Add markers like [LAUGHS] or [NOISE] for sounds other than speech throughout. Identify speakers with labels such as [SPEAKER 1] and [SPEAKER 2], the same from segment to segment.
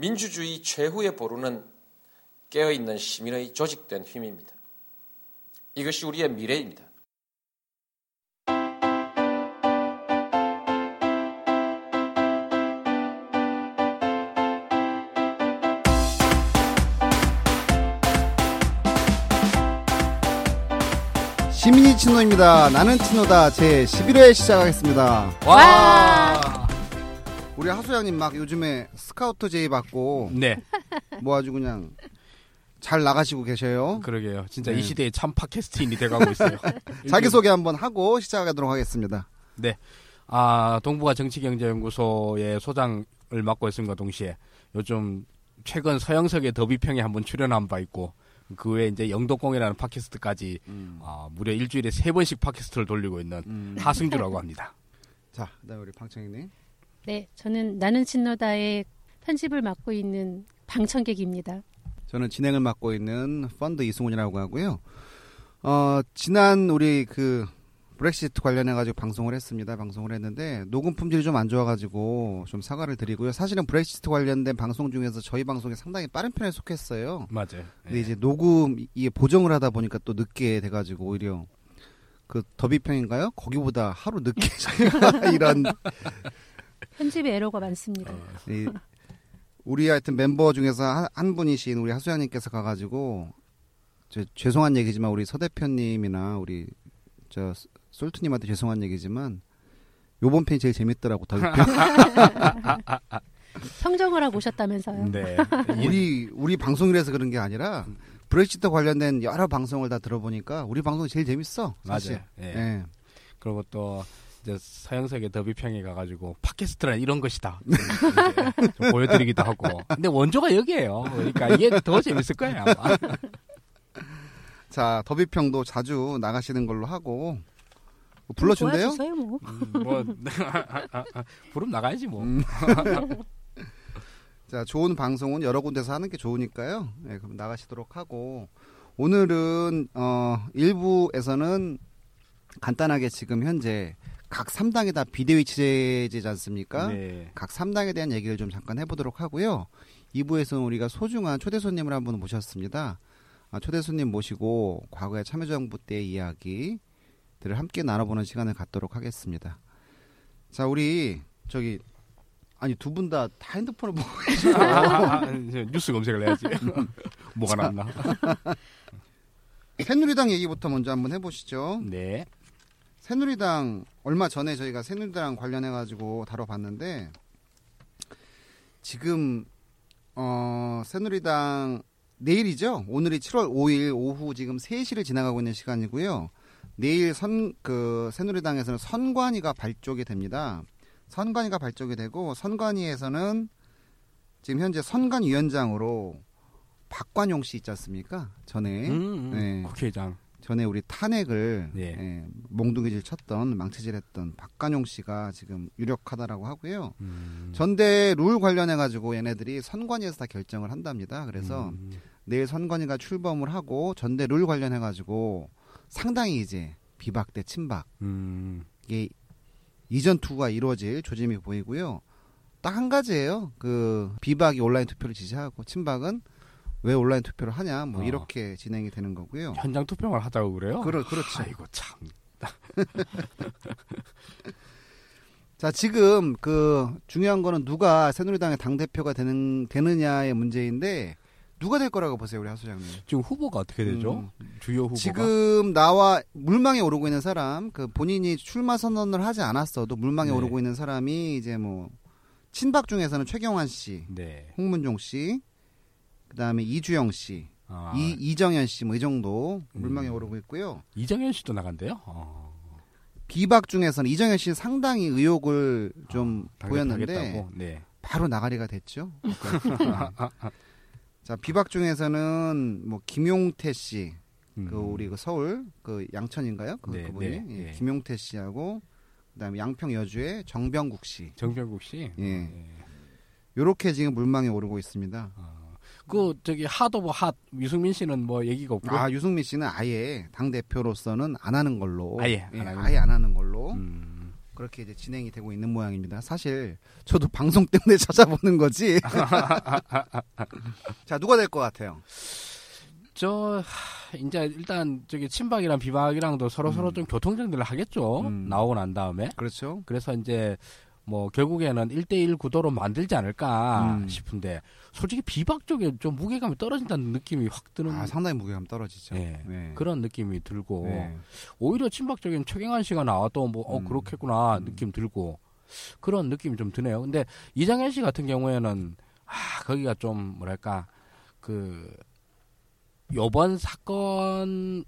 [SPEAKER 1] 민주주의 최후의 보루는 깨어있는 시민의 조직된 힘입니다. 이것이 우리의 미래입니다.
[SPEAKER 2] 시민이 친노입니다. 나는 친노다 제 11회 시작하겠습니다.
[SPEAKER 3] 와.
[SPEAKER 2] 우리 하소양님 막 요즘에 스카우트 제의 받고
[SPEAKER 3] 네, [LAUGHS]
[SPEAKER 2] 뭐 아주 그냥 잘 나가시고 계셔요.
[SPEAKER 3] 그러게요. 진짜
[SPEAKER 2] 네.
[SPEAKER 3] 이 시대의 참 팟캐스트인이 돼가고 있어요. [LAUGHS]
[SPEAKER 2] 자기소개 한번 하고 시작하도록 하겠습니다.
[SPEAKER 3] 아, 동북아 정치경제연구소의 소장을 맡고 있음과 동시에 요즘 최근 서영석의 더비평에 한번 출연한 바 있고 그 외에 이제 영도공이라는 팟캐스트까지 아, 무려 일주일에 세 번씩 팟캐스트를 돌리고 있는
[SPEAKER 2] 음.
[SPEAKER 3] 하승주라고 합니다. [LAUGHS]
[SPEAKER 2] 자, 그다음 우리 방청객님.
[SPEAKER 4] 네, 저는 나는 친노다의 편집을 맡고 있는 방청객입니다.
[SPEAKER 2] 저는 진행을 맡고 있는 펀드 이승훈이라고 하고요. 어, 지난 우리 그 브렉시트 관련해 가지고 방송을 했습니다. 방송을 했는데 녹음 품질이 좀 안 좋아 가지고 좀 사과를 드리고요. 사실은 브렉시트 관련된 방송 중에서 저희 방송이 상당히 빠른 편에 속했어요.
[SPEAKER 3] 맞아요.
[SPEAKER 2] 근데
[SPEAKER 3] 예.
[SPEAKER 2] 이제 녹음 이게 보정을 하다 보니까 또 늦게 돼가지고 오히려 그 더비평인가요? 거기보다 하루 늦게 저희가 [LAUGHS] 이런
[SPEAKER 4] 편집에 에러가 많습니다.
[SPEAKER 2] 이 우리 하여튼 멤버 중에서 한, 한 분이신 우리 하수양님께서 가가지고 저, 죄송한 얘기지만 우리 서 대표님이나 우리 저 솔트님한테 죄송한 얘기지만 요번 편이 제일 재밌더라고 더비평.
[SPEAKER 4] 평정을 [LAUGHS] 하고 오셨다면서요.
[SPEAKER 3] 네. [LAUGHS]
[SPEAKER 2] 우리 우리 방송이라서 그런 게 아니라 브렉시트 관련된 여러 방송을 다 들어보니까 우리 방송이 제일 재밌어. 사실.
[SPEAKER 3] 맞아요. 예.
[SPEAKER 2] 예.
[SPEAKER 3] 그리고 또 이제 서영석의 더비평에 가가지고 팟캐스트란 이런 것이다 보여드리기도 하고 근데 원조가 여기에요 그러니까 이게 더 재밌을 거예요 아마 [LAUGHS]
[SPEAKER 2] 자 더비평도 자주 나가시는 걸로 하고 뭐 불러준대요?
[SPEAKER 4] 뭐.
[SPEAKER 3] 음, 뭐 [LAUGHS] 부름 나가야지 뭐
[SPEAKER 2] 음. [LAUGHS] 자 좋은 방송은 여러 군데서 하는 게 좋으니까요. 네, 그럼 나가시도록 하고 오늘은 어 일부에서는 간단하게 지금 현재 각 3당이 다 비대위 체제지 않습니까?
[SPEAKER 3] 네.
[SPEAKER 2] 각 3당에 대한 얘기를 좀 잠깐 해보도록 하고요. 2부에서는 우리가 소중한 초대 손님을 한 분 모셨습니다. 아, 초대 손님 모시고 과거의 참여정부 때의 이야기들을 함께 나눠보는 시간을 갖도록 하겠습니다. 자, 우리 저기 아니 두 분 다다 핸드폰을 보고 계시죠?
[SPEAKER 3] 아, 아, 이제 뉴스 검색을 해야지 뭐가 났나
[SPEAKER 2] 새누리당 얘기부터 먼저 한번 해보시죠.
[SPEAKER 3] 네
[SPEAKER 2] 새누리당 얼마 전에 저희가 새누리당 관련해 가지고 다뤄봤는데 지금 어 새누리당 내일이죠. 오늘이 7월 5일 오후 지금 3시를 지나가고 있는 시간이고요. 내일 선 그 새누리당에서는 선관위가 발족이 됩니다. 선관위가 발족이 되고 선관위에서는 지금 현재 선관위원장으로 박관용 씨 있지 않습니까? 전에
[SPEAKER 3] 음, 음,
[SPEAKER 2] 네.
[SPEAKER 3] 국회의장
[SPEAKER 2] 전에 우리 탄핵을
[SPEAKER 3] 예.
[SPEAKER 2] 예, 몽둥이질 쳤던 망치질했던 박관용 씨가 지금 유력하다라고 하고요.
[SPEAKER 3] 음,
[SPEAKER 2] 전대 룰 관련해 가지고 얘네들이 선관위에서 다 결정을 한답니다. 그래서
[SPEAKER 3] 음,
[SPEAKER 2] 내일 선관위가 출범을 하고 전대 룰 관련해 가지고 상당히 이제 비박 대 친박
[SPEAKER 3] 음,
[SPEAKER 2] 이게 이전 투구가 이루어질 조짐이 보이고요. 딱 한 가지예요. 그 비박이 온라인 투표를 지지하고 친박은 왜 온라인 투표를 하냐 뭐
[SPEAKER 3] 어.
[SPEAKER 2] 이렇게 진행이 되는 거고요.
[SPEAKER 3] 현장 투표를 하자고 그래요
[SPEAKER 2] 그렇 그렇죠.
[SPEAKER 3] 아이고 참 [LAUGHS]
[SPEAKER 2] 자, 지금 그 중요한 거는 누가 새누리당의 당 대표가 되는 되느냐의 문제인데 누가 될 거라고 보세요, 우리 하 소장님.
[SPEAKER 3] 지금 후보가 어떻게 되죠 주요 후보가
[SPEAKER 2] 지금 나와 물망에 오르고 있는 사람, 그 본인이 출마 선언을 하지 않았어도 물망에
[SPEAKER 3] 네.
[SPEAKER 2] 오르고 있는 사람이 이제 뭐 친박 중에서는 최경환 씨,
[SPEAKER 3] 네
[SPEAKER 2] 홍문종 씨, 그다음에 이주영 씨,
[SPEAKER 3] 아,
[SPEAKER 2] 이 이정현 씨 뭐 이 정도 물망에
[SPEAKER 3] 음.
[SPEAKER 2] 오르고 있고요.
[SPEAKER 3] 이정현 씨도 나간대요 어.
[SPEAKER 2] 비박 중에서는 이정현 씨는 상당히 의욕을 좀
[SPEAKER 3] 아,
[SPEAKER 2] 보였는데?
[SPEAKER 3] 네.
[SPEAKER 2] 바로 나가리가 됐죠. [LAUGHS] 자 비박 중에서는 뭐 김용태 씨,
[SPEAKER 3] 음.
[SPEAKER 2] 그 우리 그 서울 그 양천인가요? 그
[SPEAKER 3] 네,
[SPEAKER 2] 그분이
[SPEAKER 3] 네,
[SPEAKER 2] 예,
[SPEAKER 3] 네.
[SPEAKER 2] 김용태 씨하고 그다음에 양평 여주의 정병국 씨.
[SPEAKER 3] 정병국 씨.
[SPEAKER 2] 예.
[SPEAKER 3] 예.
[SPEAKER 2] 요렇게 지금 물망에 오르고 있습니다.
[SPEAKER 3] 그 저기 핫 오브 핫 유승민 씨는 뭐 얘기가 없고.
[SPEAKER 2] 아 유승민 씨는 아예 당 대표로서는 안 하는 걸로
[SPEAKER 3] 아예 안
[SPEAKER 2] 예,
[SPEAKER 3] 하는
[SPEAKER 2] 아예 안 하는 걸로.
[SPEAKER 3] 음.
[SPEAKER 2] 그렇게 이제 진행이 되고 있는 모양입니다. 사실 저도 [LAUGHS] 방송 때문에 [LAUGHS] 찾아보는 거지. [LAUGHS] 자 누가 될 것 같아요?
[SPEAKER 3] 저 하, 이제 일단 저기 친박이랑 비박이랑도 서로 서로
[SPEAKER 2] 음.
[SPEAKER 3] 좀 교통 정리를 하겠죠.
[SPEAKER 2] 음.
[SPEAKER 3] 나오고 난 다음에.
[SPEAKER 2] 그렇죠.
[SPEAKER 3] 그래서 이제 뭐 결국에는 1대1 구도로 만들지 않을까
[SPEAKER 2] 음.
[SPEAKER 3] 싶은데 솔직히 비박 쪽에 좀 무게감이 떨어진다는 느낌이 확 드는
[SPEAKER 2] 아 상당히 무게감 떨어지죠.
[SPEAKER 3] 예,
[SPEAKER 2] 네.
[SPEAKER 3] 그런 느낌이 들고
[SPEAKER 2] 네.
[SPEAKER 3] 오히려 친박 쪽엔 최경환 씨가 나와도 뭐어
[SPEAKER 2] 음.
[SPEAKER 3] 그렇겠구나
[SPEAKER 2] 음.
[SPEAKER 3] 느낌 들고 그런 느낌이 좀 드네요. 근데 이장현 씨 같은 경우에는 아 거기가 좀 뭐랄까 그 요번 사건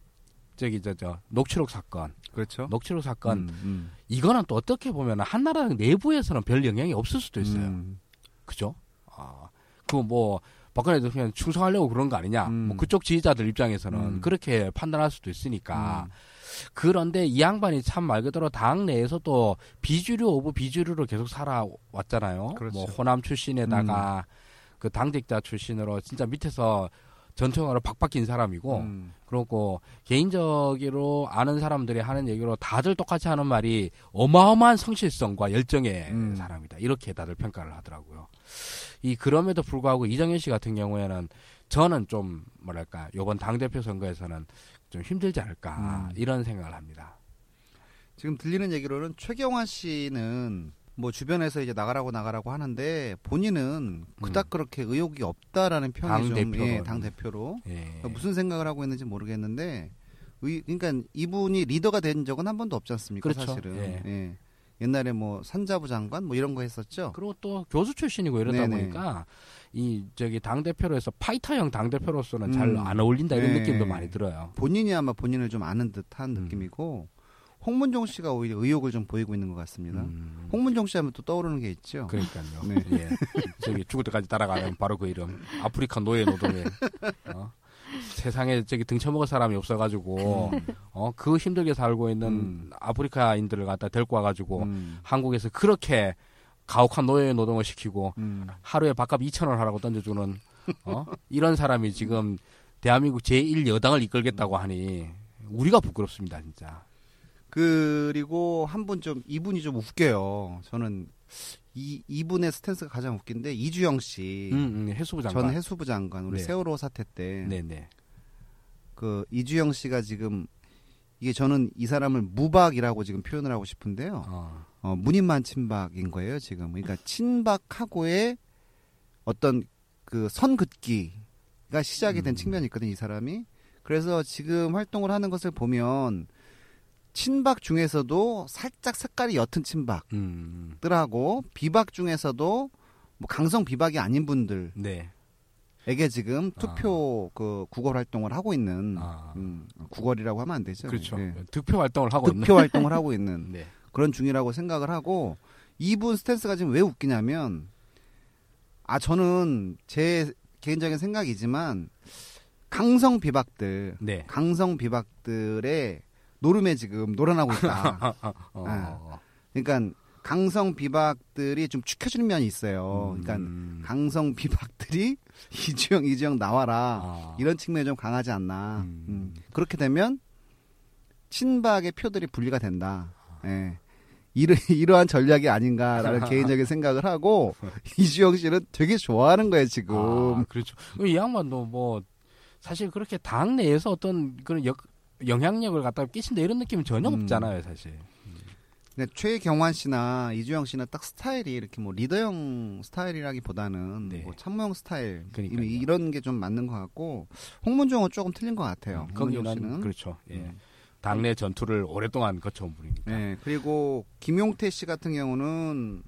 [SPEAKER 3] 저기 저저 녹취록 사건
[SPEAKER 2] 그렇죠.
[SPEAKER 3] 녹취록 사건
[SPEAKER 2] 음, 음.
[SPEAKER 3] 이거는 또 어떻게 보면 한나라당 내부에서는 별 영향이 없을 수도 있어요.
[SPEAKER 2] 음.
[SPEAKER 3] 그죠? 아, 그뭐 박근혜 대통령 충성하려고 그런 거 아니냐?
[SPEAKER 2] 음.
[SPEAKER 3] 뭐 그쪽 지지자들 입장에서는
[SPEAKER 2] 음.
[SPEAKER 3] 그렇게 판단할 수도 있으니까.
[SPEAKER 2] 음.
[SPEAKER 3] 그런데 이 양반이 참 말 그대로 당 내에서도 비주류 of 비주류로 계속 살아왔잖아요.
[SPEAKER 2] 그렇죠.
[SPEAKER 3] 뭐 호남 출신에다가 그 당직자 출신으로 진짜 밑에서 전통으로 박박 긴 사람이고
[SPEAKER 2] 음.
[SPEAKER 3] 그리고 개인적으로 아는 사람들이 하는 얘기로 다들 똑같이 하는 말이 어마어마한 성실성과 열정의
[SPEAKER 2] 음.
[SPEAKER 3] 사람이다. 이렇게 다들 평가를 하더라고요. 이 그럼에도 불구하고 이정현 씨 같은 경우에는 저는 좀 뭐랄까 이번 당 대표 선거에서는 좀 힘들지 않을까
[SPEAKER 2] 음.
[SPEAKER 3] 이런 생각을 합니다.
[SPEAKER 2] 지금 들리는 얘기로는 최경환 씨는 뭐 주변에서 이제 나가라고 나가라고 하는데 본인은 그닥 그렇게 의욕이 없다라는 평이
[SPEAKER 3] 당
[SPEAKER 2] 좀. 예, 당 대표로
[SPEAKER 3] 예.
[SPEAKER 2] 그러니까 무슨 생각을 하고 있는지 모르겠는데 의, 그러니까 이분이 리더가 된 적은 한 번도 없지 않습니까?
[SPEAKER 3] 그렇죠.
[SPEAKER 2] 사실은
[SPEAKER 3] 예.
[SPEAKER 2] 예. 옛날에 뭐 산자부 장관 뭐 이런 거 했었죠.
[SPEAKER 3] 그리고 또 교수 출신이고 이러다
[SPEAKER 2] 네네.
[SPEAKER 3] 보니까 이 저기 당 대표로 해서 파이터형 당 대표로서는
[SPEAKER 2] 음.
[SPEAKER 3] 잘안 어울린다 이런
[SPEAKER 2] 네.
[SPEAKER 3] 느낌도 많이 들어요.
[SPEAKER 2] 본인이 아마 본인을 좀 아는 듯한
[SPEAKER 3] 음.
[SPEAKER 2] 느낌이고 홍문종 씨가 오히려 의욕을 좀 보이고 있는 것 같습니다.
[SPEAKER 3] 음.
[SPEAKER 2] 홍문종 씨 하면 또 떠오르는 게 있죠.
[SPEAKER 3] 그러니까요.
[SPEAKER 2] 네. [LAUGHS]
[SPEAKER 3] 예. 저기 죽을 때까지 따라가는 바로 그 이름. 아프리카 노예 노동에. 어? 세상에 저기 등쳐먹을 사람이 없어가지고 어 그 힘들게 살고 있는
[SPEAKER 2] 음.
[SPEAKER 3] 아프리카인들을 갖다 데리고 와가지고
[SPEAKER 2] 음.
[SPEAKER 3] 한국에서 그렇게 가혹한 노예 노동을 시키고
[SPEAKER 2] 음.
[SPEAKER 3] 하루에 밥값 2천 원 하라고 던져주는 어 이런 사람이 지금 대한민국 제1 여당을 이끌겠다고 하니 우리가 부끄럽습니다 진짜.
[SPEAKER 2] 그리고 한 분 좀 이분이 좀 웃겨요. 저는 이 이분의 스탠스가 가장 웃긴데 이주영 씨,
[SPEAKER 3] 음, 음, 해수부 장관.
[SPEAKER 2] 전 해수부 장관 우리
[SPEAKER 3] 네.
[SPEAKER 2] 세월호 사태 때
[SPEAKER 3] 네네.
[SPEAKER 2] 그 이주영 씨가 지금 이게 저는 이 사람을 무박이라고 지금 표현을 하고 싶은데요.
[SPEAKER 3] 어.
[SPEAKER 2] 어, 문인만 친박인 거예요 지금. 그러니까 친박하고의 어떤 그 선긋기가 시작이 된
[SPEAKER 3] 음.
[SPEAKER 2] 측면이 있거든 이 사람이. 그래서 지금 활동을 하는 것을 보면 친박 중에서도 살짝 색깔이 옅은 친박들하고
[SPEAKER 3] 음.
[SPEAKER 2] 비박 중에서도 뭐 강성 비박이 아닌 분들에게
[SPEAKER 3] 네.
[SPEAKER 2] 지금 투표 그 구걸 활동을 하고 있는
[SPEAKER 3] 아.
[SPEAKER 2] 음, 구걸이라고 하면 안 되죠.
[SPEAKER 3] 그렇죠.
[SPEAKER 2] 예.
[SPEAKER 3] 득표 활동을 하고 있는.
[SPEAKER 2] 득표 활동을 하고 있는 [LAUGHS]
[SPEAKER 3] 네.
[SPEAKER 2] 그런 중이라고 생각을 하고 이분 스탠스가 지금 왜 웃기냐면 아 저는 제 개인적인 생각이지만 강성 비박들
[SPEAKER 3] 네.
[SPEAKER 2] 강성 비박들의 노름에 지금 놀아나고 있다. [LAUGHS]
[SPEAKER 3] 어.
[SPEAKER 2] 아. 그러니까 강성 비박들이 좀 축혀주는 면이 있어요. 그러니까
[SPEAKER 3] 음.
[SPEAKER 2] 강성 비박들이 [LAUGHS] 이주영 이주영 나와라
[SPEAKER 3] 아.
[SPEAKER 2] 이런 측면이 좀 강하지 않나.
[SPEAKER 3] 음.
[SPEAKER 2] 음. 그렇게 되면 친박의 표들이 분리가 된다. 예. 이러, [LAUGHS] 이러한 전략이 아닌가라는 개인적인 생각을 하고 이주영 씨는 되게 좋아하는 거예요 지금.
[SPEAKER 3] 아, 그렇죠. 이 양반도 뭐 사실 그렇게 당 내에서 어떤 그런 역, 영향력을 갖다 끼친다 이런 느낌은 전혀
[SPEAKER 2] 음.
[SPEAKER 3] 없잖아요, 사실.
[SPEAKER 2] 근데 최경환 씨나 이주영 씨는 딱 스타일이 이렇게 뭐 리더형 스타일이라기보다는
[SPEAKER 3] 네.
[SPEAKER 2] 뭐 참모형 스타일
[SPEAKER 3] 그러니까요.
[SPEAKER 2] 이- 이런 게 좀 맞는 것 같고 홍문종은 조금 틀린 것 같아요. 홍문종
[SPEAKER 3] 거기는
[SPEAKER 2] 씨는.
[SPEAKER 3] 그렇죠. 예.
[SPEAKER 2] 음.
[SPEAKER 3] 당내 전투를 오랫동안 거쳐온 분이니까.
[SPEAKER 2] 네, 그리고 김용태 씨 같은 경우는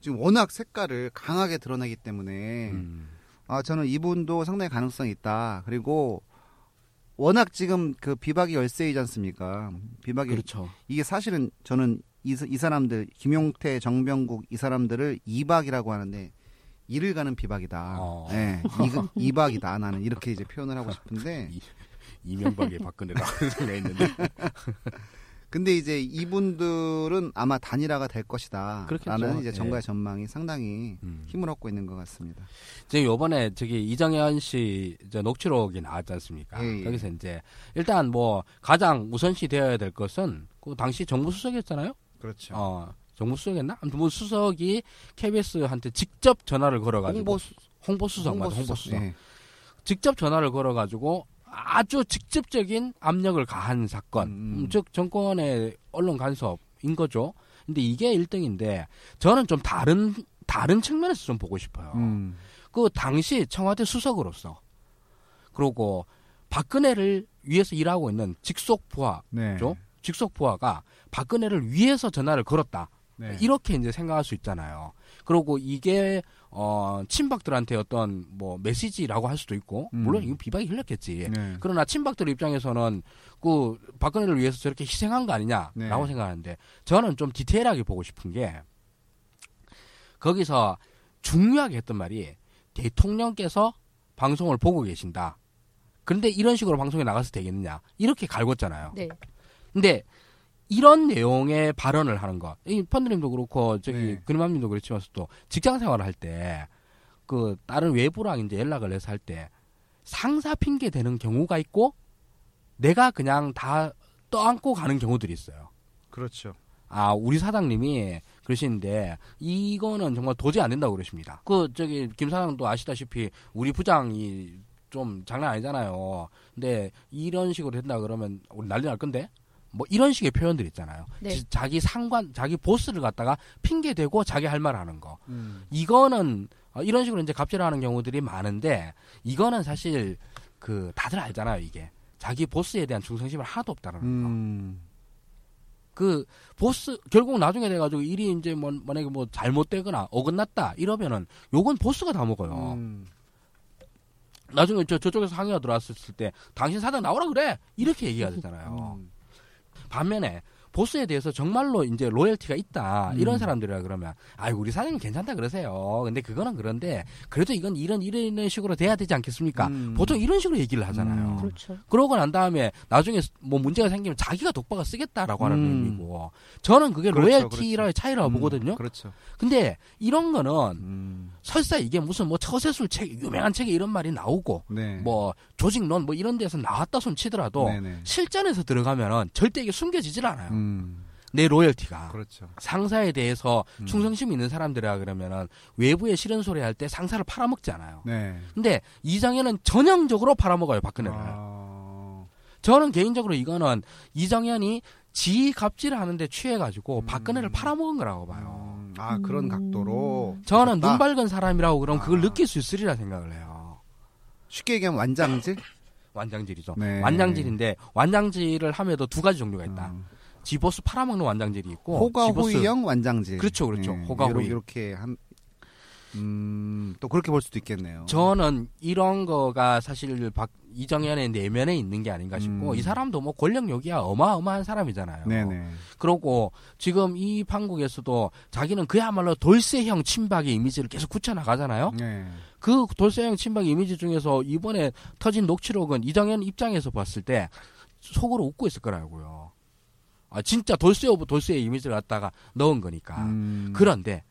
[SPEAKER 2] 지금 워낙 색깔을 강하게 드러내기 때문에
[SPEAKER 3] 음.
[SPEAKER 2] 아 저는 이분도 상당히 가능성이 있다. 그리고 워낙 지금 그 비박이 열세이지 않습니까? 비박이
[SPEAKER 3] 그렇죠.
[SPEAKER 2] 이게 사실은 저는 이, 사- 이 사람들 김용태, 정병국 이 사람들을 이박이라고 하는데 이를 가는 비박이다.
[SPEAKER 3] 어.
[SPEAKER 2] 네, 이, 이박이다. 나는 이렇게 이제 표현을 하고 싶은데 [LAUGHS]
[SPEAKER 3] 이- 이명박의 박근혜라고 [LAUGHS] 생각했는데. [LAUGHS]
[SPEAKER 2] 근데 이제 이분들은 아마 단일화가 될 것이다.
[SPEAKER 3] 그렇겠죠.
[SPEAKER 2] 라는 이제
[SPEAKER 3] 예.
[SPEAKER 2] 정가의 전망이 상당히
[SPEAKER 3] 음.
[SPEAKER 2] 힘을 얻고 있는 것 같습니다.
[SPEAKER 3] 지금 요번에 저기 이정현 씨 이제 녹취록이 나왔지 않습니까?
[SPEAKER 2] 예, 예.
[SPEAKER 3] 거기서 이제 일단 뭐 가장 우선시 되어야 될 것은 그 당시 정부 수석이었잖아요.
[SPEAKER 2] 그렇죠.
[SPEAKER 3] 어, 정무수석이었나? 아무튼 뭐 수석이 KBS한테 직접 전화를 걸어가지고
[SPEAKER 2] 홍보
[SPEAKER 3] 홍보 수석 맞아, 홍보 수석.
[SPEAKER 2] 예.
[SPEAKER 3] 직접 전화를 걸어가지고 아주 직접적인 압력을 가한 사건,
[SPEAKER 2] 음.
[SPEAKER 3] 음, 즉 정권의 언론 간섭인 거죠. 근데 이게 1등인데 저는 좀 다른 다른 측면에서 좀 보고 싶어요.
[SPEAKER 2] 음.
[SPEAKER 3] 그 당시 청와대 수석으로서 그리고 박근혜를 위해서 일하고 있는 직속 부하죠.
[SPEAKER 2] 네.
[SPEAKER 3] 직속 부하가 박근혜를 위해서 전화를 걸었다.
[SPEAKER 2] 네.
[SPEAKER 3] 이렇게 이제 생각할 수 있잖아요. 그리고 이게 어 친박들한테 어떤 뭐 메시지라고 할 수도 있고
[SPEAKER 2] 음.
[SPEAKER 3] 물론 이거 비박이 흘렸겠지.
[SPEAKER 2] 네.
[SPEAKER 3] 그러나 친박들 입장에서는 그 박근혜를 위해서 저렇게 희생한 거 아니냐라고
[SPEAKER 2] 네.
[SPEAKER 3] 생각하는데 저는 좀 디테일하게 보고 싶은 게 거기서 중요하게 했던 말이 대통령께서 방송을 보고 계신다. 그런데 이런 식으로 방송에 나가서 되겠느냐 이렇게 갈궜잖아요.
[SPEAKER 4] 네.
[SPEAKER 3] 근데 이런 내용의 발언을 하는 것, 이 펀드님도 그렇고 저기
[SPEAKER 2] 네.
[SPEAKER 3] 그림맘님도 그렇지만 또 직장 생활을 할 때 그 다른 외부랑 이제 연락을 해서 할 때 상사 핑계 대는 경우가 있고 내가 그냥 다 떠안고 가는 경우들이 있어요.
[SPEAKER 2] 그렇죠.
[SPEAKER 3] 아, 우리 사장님이 그러시는데 이거는 정말 도저히 안 된다고 그러십니다. 그 저기 김 사장도 아시다시피 우리 부장이 좀 장난 아니잖아요. 근데 이런 식으로 된다 그러면 우리 난리 날 건데. 뭐 이런 식의 표현들 있잖아요.
[SPEAKER 4] 네.
[SPEAKER 3] 지- 자기 상관, 자기 보스를 갖다가 핑계 대고 자기 할 말 하는 거.
[SPEAKER 2] 음.
[SPEAKER 3] 이거는 어, 이런 식으로 이제 갑질하는 경우들이 많은데 이거는 사실 그 다들 알잖아요, 이게. 자기 보스에 대한 충성심을 하나도 없다는 거.
[SPEAKER 2] 음.
[SPEAKER 3] 그 보스 결국 나중에 돼가지고 일이 이제 뭐 만약에 뭐 잘못되거나 어긋났다 이러면은 요건 보스가 다 먹어요.
[SPEAKER 2] 음.
[SPEAKER 3] 나중에 저 저쪽에서 항의가 들어왔을 때 당신 사장 나오라 그래 이렇게 얘기가 되잖아요.
[SPEAKER 2] 음.
[SPEAKER 3] 반면에 보스에 대해서 정말로 이제 로열티가 있다
[SPEAKER 2] 음.
[SPEAKER 3] 이런 사람들이라 그러면 아이고 우리 사장님 괜찮다 그러세요. 근데 그거는 그런데 그래도 이건 이런 이런 식으로 돼야 되지 않겠습니까?
[SPEAKER 2] 음.
[SPEAKER 3] 보통 이런 식으로 얘기를 하잖아요.
[SPEAKER 2] 음.
[SPEAKER 4] 그렇죠.
[SPEAKER 3] 그러고 난 다음에 나중에 뭐 문제가 생기면 자기가 독박을 쓰겠다라고 하는
[SPEAKER 2] 음.
[SPEAKER 3] 의미고 저는 그게
[SPEAKER 2] 그렇죠,
[SPEAKER 3] 로열티라의
[SPEAKER 2] 그렇죠.
[SPEAKER 3] 차이라고
[SPEAKER 2] 음.
[SPEAKER 3] 보거든요.
[SPEAKER 2] 그렇죠.
[SPEAKER 3] 근데 이런 거는
[SPEAKER 2] 음.
[SPEAKER 3] 설사 이게 무슨 뭐 처세술 책 유명한 책에 이런 말이 나오고
[SPEAKER 2] 네.
[SPEAKER 3] 뭐 조직론 뭐 이런 데서 나왔다 손 치더라도
[SPEAKER 2] 네네.
[SPEAKER 3] 실전에서 들어가면은 절대 이게 숨겨지질 않아요.
[SPEAKER 2] 음.
[SPEAKER 3] 내 로열티가
[SPEAKER 2] 그렇죠.
[SPEAKER 3] 상사에 대해서
[SPEAKER 2] 음.
[SPEAKER 3] 충성심 있는 사람들이라 그러면은 외부에 싫은 소리 할 때 상사를 팔아먹지 않아요.
[SPEAKER 2] 네.
[SPEAKER 3] 근데 이정현은 전형적으로 팔아먹어요 박근혜를.
[SPEAKER 2] 아.
[SPEAKER 3] 저는 개인적으로 이거는 이정현이 지 갑질을 하는데 취해가지고
[SPEAKER 2] 음.
[SPEAKER 3] 박근혜를 팔아먹은 거라고 봐요.
[SPEAKER 2] 음. 아 그런
[SPEAKER 4] 음.
[SPEAKER 2] 각도로.
[SPEAKER 3] 저는
[SPEAKER 2] 보셨다?
[SPEAKER 3] 눈 밝은 사람이라고 그럼 그걸
[SPEAKER 2] 아.
[SPEAKER 3] 느낄 수 있으리라 생각을 해요.
[SPEAKER 2] 쉽게 얘기하면 완장질. [LAUGHS]
[SPEAKER 3] 완장질이죠.
[SPEAKER 2] 네.
[SPEAKER 3] 완장질인데 완장질을 함에도 두 가지 종류가 있다.
[SPEAKER 2] 음.
[SPEAKER 3] 지보스 팔아먹는 완장질이 있고
[SPEAKER 2] 호가
[SPEAKER 3] 지보스-
[SPEAKER 2] 호의형 완장질.
[SPEAKER 3] 그렇죠, 그렇죠.
[SPEAKER 2] 예,
[SPEAKER 3] 호가 호의.
[SPEAKER 2] 이렇게 한. 음, 또 그렇게 볼 수도 있겠네요.
[SPEAKER 3] 저는 이런 거가 사실 박 이정현의 내면에 있는 게 아닌가 싶고
[SPEAKER 2] 음.
[SPEAKER 3] 이 사람도 뭐 권력욕이야 어마어마한 사람이잖아요.
[SPEAKER 2] 네네.
[SPEAKER 3] 그러고 지금 이 판국에서도 자기는 그야말로 돌쇠형 친박의 이미지를 계속 굳혀 나가잖아요.
[SPEAKER 2] 네.
[SPEAKER 3] 그 돌쇠형 친박 이미지 중에서 이번에 터진 녹취록은 이정현 입장에서 봤을 때 속으로 웃고 있을 거라고요. 아 진짜 돌쇠 of 돌쇠의 이미지를 갖다가 넣은 거니까.
[SPEAKER 2] 음.
[SPEAKER 3] 그런데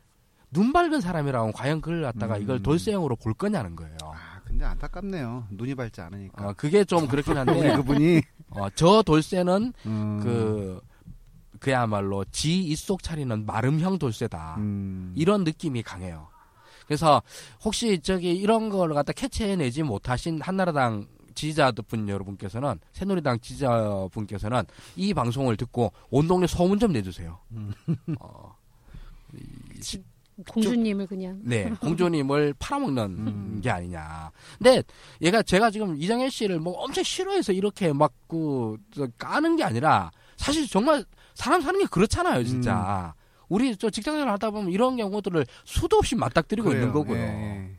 [SPEAKER 3] 눈 밝은 사람이라면 과연 그걸 갖다가
[SPEAKER 2] 음.
[SPEAKER 3] 이걸 돌쇠형으로 볼 거냐는 거예요.
[SPEAKER 2] 아, 근데 안타깝네요. 눈이 밝지 않으니까.
[SPEAKER 3] 어, 그게 좀 그렇긴 [LAUGHS] 한데
[SPEAKER 2] 그분이
[SPEAKER 3] 어, 저 돌쇠는
[SPEAKER 2] 음.
[SPEAKER 3] 그 그야말로 지 입속 차리는 마름형 돌쇠다.
[SPEAKER 2] 음.
[SPEAKER 3] 이런 느낌이 강해요. 그래서 혹시 저기 이런 걸 갖다 캐치해내지 못하신 한나라당 지지자분 여러분께서는 새누리당 지지자분께서는 이 방송을 듣고 온 동네 소문 좀 내주세요.
[SPEAKER 2] 음. [LAUGHS]
[SPEAKER 3] 어, 이 시-
[SPEAKER 4] 공주님을 그냥
[SPEAKER 3] 네, 공주님을 [LAUGHS] 팔아먹는
[SPEAKER 2] 음.
[SPEAKER 3] 게 아니냐. 근데 얘가 제가 지금 이정현 씨를 뭐 엄청 싫어해서 이렇게 막그 까는 게 아니라 사실 정말 사람 사는 게 그렇잖아요, 진짜. 우리 저 직장생활 하다 보면 이런 경우들을 수도 없이 맞닥뜨리고
[SPEAKER 2] 그래요.
[SPEAKER 3] 있는 거고요.
[SPEAKER 2] 예, 예.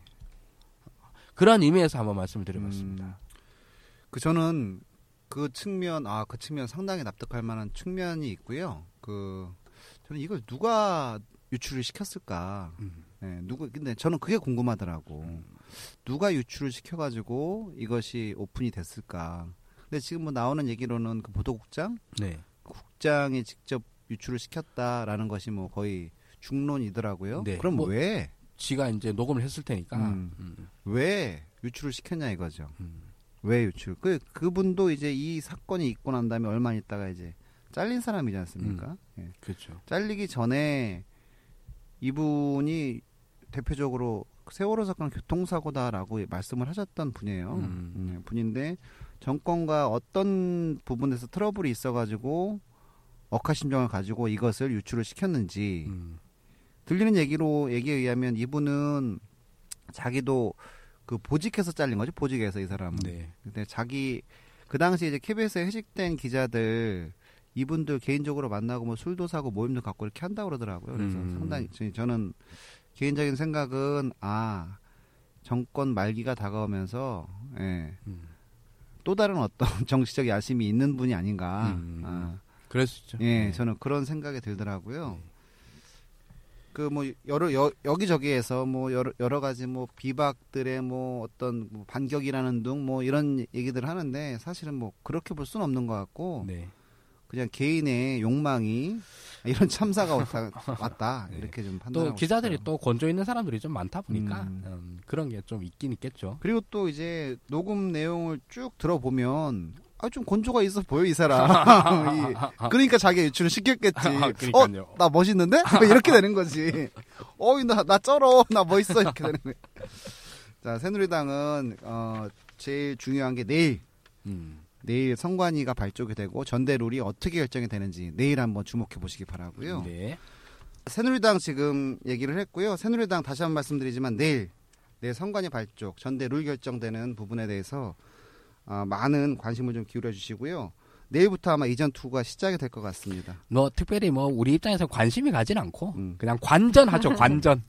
[SPEAKER 3] 그런 의미에서 한번 말씀을 드려봤습니다.
[SPEAKER 2] 음. 그 저는 그 측면 아 그 측면 상당히 납득할 만한 측면이 있고요. 그 저는 이걸 누가 유출을 시켰을까?
[SPEAKER 3] 음.
[SPEAKER 2] 네, 누구 근데 저는 그게 궁금하더라고. 누가 유출을 시켜가지고 이것이 오픈이 됐을까? 근데 지금 뭐 나오는 얘기로는 그 보도국장
[SPEAKER 3] 네.
[SPEAKER 2] 국장이 직접 유출을 시켰다라는 것이 뭐 거의 중론이더라고요.
[SPEAKER 3] 네.
[SPEAKER 2] 그럼
[SPEAKER 3] 뭐-
[SPEAKER 2] 왜?
[SPEAKER 3] 지가 이제 녹음을 했을 테니까.
[SPEAKER 2] 음.
[SPEAKER 3] 음.
[SPEAKER 2] 왜 유출을 시켰냐 이거죠.
[SPEAKER 3] 음.
[SPEAKER 2] 왜 유출? 그 그분도 이제 이 사건이 있고 난 다음에 얼마 있다가 이제 잘린 사람이지 않습니까? 예.
[SPEAKER 3] 그렇죠.
[SPEAKER 2] 잘리기 전에 이분이 대표적으로 세월호 사건 교통사고다라고 말씀을 하셨던 분이에요.
[SPEAKER 3] 음.
[SPEAKER 2] 음, 분인데 정권과 어떤 부분에서 트러블이 있어가지고 억하심정을 가지고 이것을 유출을 시켰는지
[SPEAKER 3] 음.
[SPEAKER 2] 들리는 얘기로 얘기에 의하면 이분은 자기도 그 보직해서 잘린 거죠. 보직해서 이 사람은.
[SPEAKER 3] 네.
[SPEAKER 2] 근데 자기 그 당시 이제 KBS에 회식된 기자들 이분들 개인적으로 만나고 뭐 술도 사고 모임도 갖고 이렇게 한다고 그러더라고요. 그래서
[SPEAKER 3] 음.
[SPEAKER 2] 상당히 저- 저는 개인적인 생각은 아 정권 말기가 다가오면서 예.
[SPEAKER 3] 음.
[SPEAKER 2] 또 다른 어떤 [LAUGHS] 정치적 야심이 있는 분이 아닌가.
[SPEAKER 3] 음.
[SPEAKER 2] 아,
[SPEAKER 3] 있죠.
[SPEAKER 2] 예,
[SPEAKER 3] 네.
[SPEAKER 2] 저는 그런 생각이 들더라고요. 그 뭐 여러 여, 여기저기에서 뭐 여러 여러 가지 뭐 비박들의 뭐 어떤 뭐 반격이라는 둥 뭐 이런 얘기들 하는데 사실은 뭐 그렇게 볼 수는 없는 것 같고
[SPEAKER 3] 네.
[SPEAKER 2] 그냥 개인의 욕망이 이런 참사가 [LAUGHS] 왔다, 왔다
[SPEAKER 3] 네.
[SPEAKER 2] 이렇게
[SPEAKER 3] 좀또
[SPEAKER 2] 판단하고
[SPEAKER 3] 기자들이
[SPEAKER 2] 싶어요.
[SPEAKER 3] 또 건조 있는 사람들이 좀 많다 보니까
[SPEAKER 2] 음.
[SPEAKER 3] 음, 그런 게 좀 있긴 있겠죠.
[SPEAKER 2] 그리고 또 이제 녹음 내용을 쭉 들어보면 아 좀 건조가 있어 보여 이 사람. [LAUGHS] [LAUGHS] 이- 그러니까 자기가 유출을 시켰겠지. [LAUGHS]
[SPEAKER 3] 그러니까요.
[SPEAKER 2] 어, 나 멋있는데? 뭐 이렇게 되는 거지. 어이 나, 나 쩔어. 나 멋있어. 이렇게 되는 거야. 자, 새누리당은 어 제일 중요한 게 내일
[SPEAKER 3] 음.
[SPEAKER 2] 내일 선관위가 발족이 되고 전대룰이 어떻게 결정이 되는지 내일 한번 주목해 보시기 바라고요.
[SPEAKER 3] 네.
[SPEAKER 2] 새누리당 지금 얘기를 했고요. 새누리당 다시 한번 말씀드리지만 내일 내일 선관위 발족, 전대룰 결정되는 부분에 대해서 아, 많은 관심을 좀 기울여 주시고요. 내일부터 아마 이전 투가 시작이 될 것 같습니다.
[SPEAKER 3] 뭐 특별히 뭐 우리 입장에서 관심이 가진 않고
[SPEAKER 2] 음.
[SPEAKER 3] 그냥 관전하죠 [LAUGHS] 관전.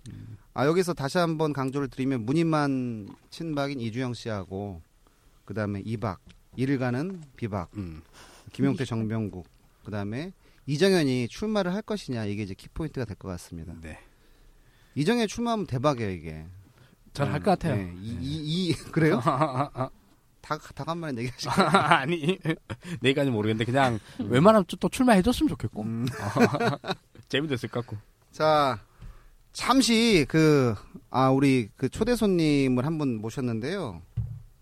[SPEAKER 2] 아 여기서 다시 한번 강조를 드리면 문인만 친박인 이주영 씨하고 그 다음에 이박 이를 가는 비박
[SPEAKER 3] 음.
[SPEAKER 2] 김용태 정병국 그 다음에 이정현이 출마를 할 것이냐 이게 이제 키 포인트가 될 것 같습니다.
[SPEAKER 3] 네.
[SPEAKER 2] 이정현 출마하면 대박이에요 이게.
[SPEAKER 3] 전할것 같아요.
[SPEAKER 2] 네, 이, 이, 이- [LAUGHS] 그래요? [LAUGHS] 다, 다 간만에 얘기하시 [LAUGHS]
[SPEAKER 3] 아니 내일까지 모르겠는데 그냥 웬만하면 또 출마해줬으면 좋겠고
[SPEAKER 2] 음. [LAUGHS]
[SPEAKER 3] 재밌었을 것 같고.
[SPEAKER 2] 자, 잠시 그, 아, 우리 그 초대 손님을 한 분 모셨는데요.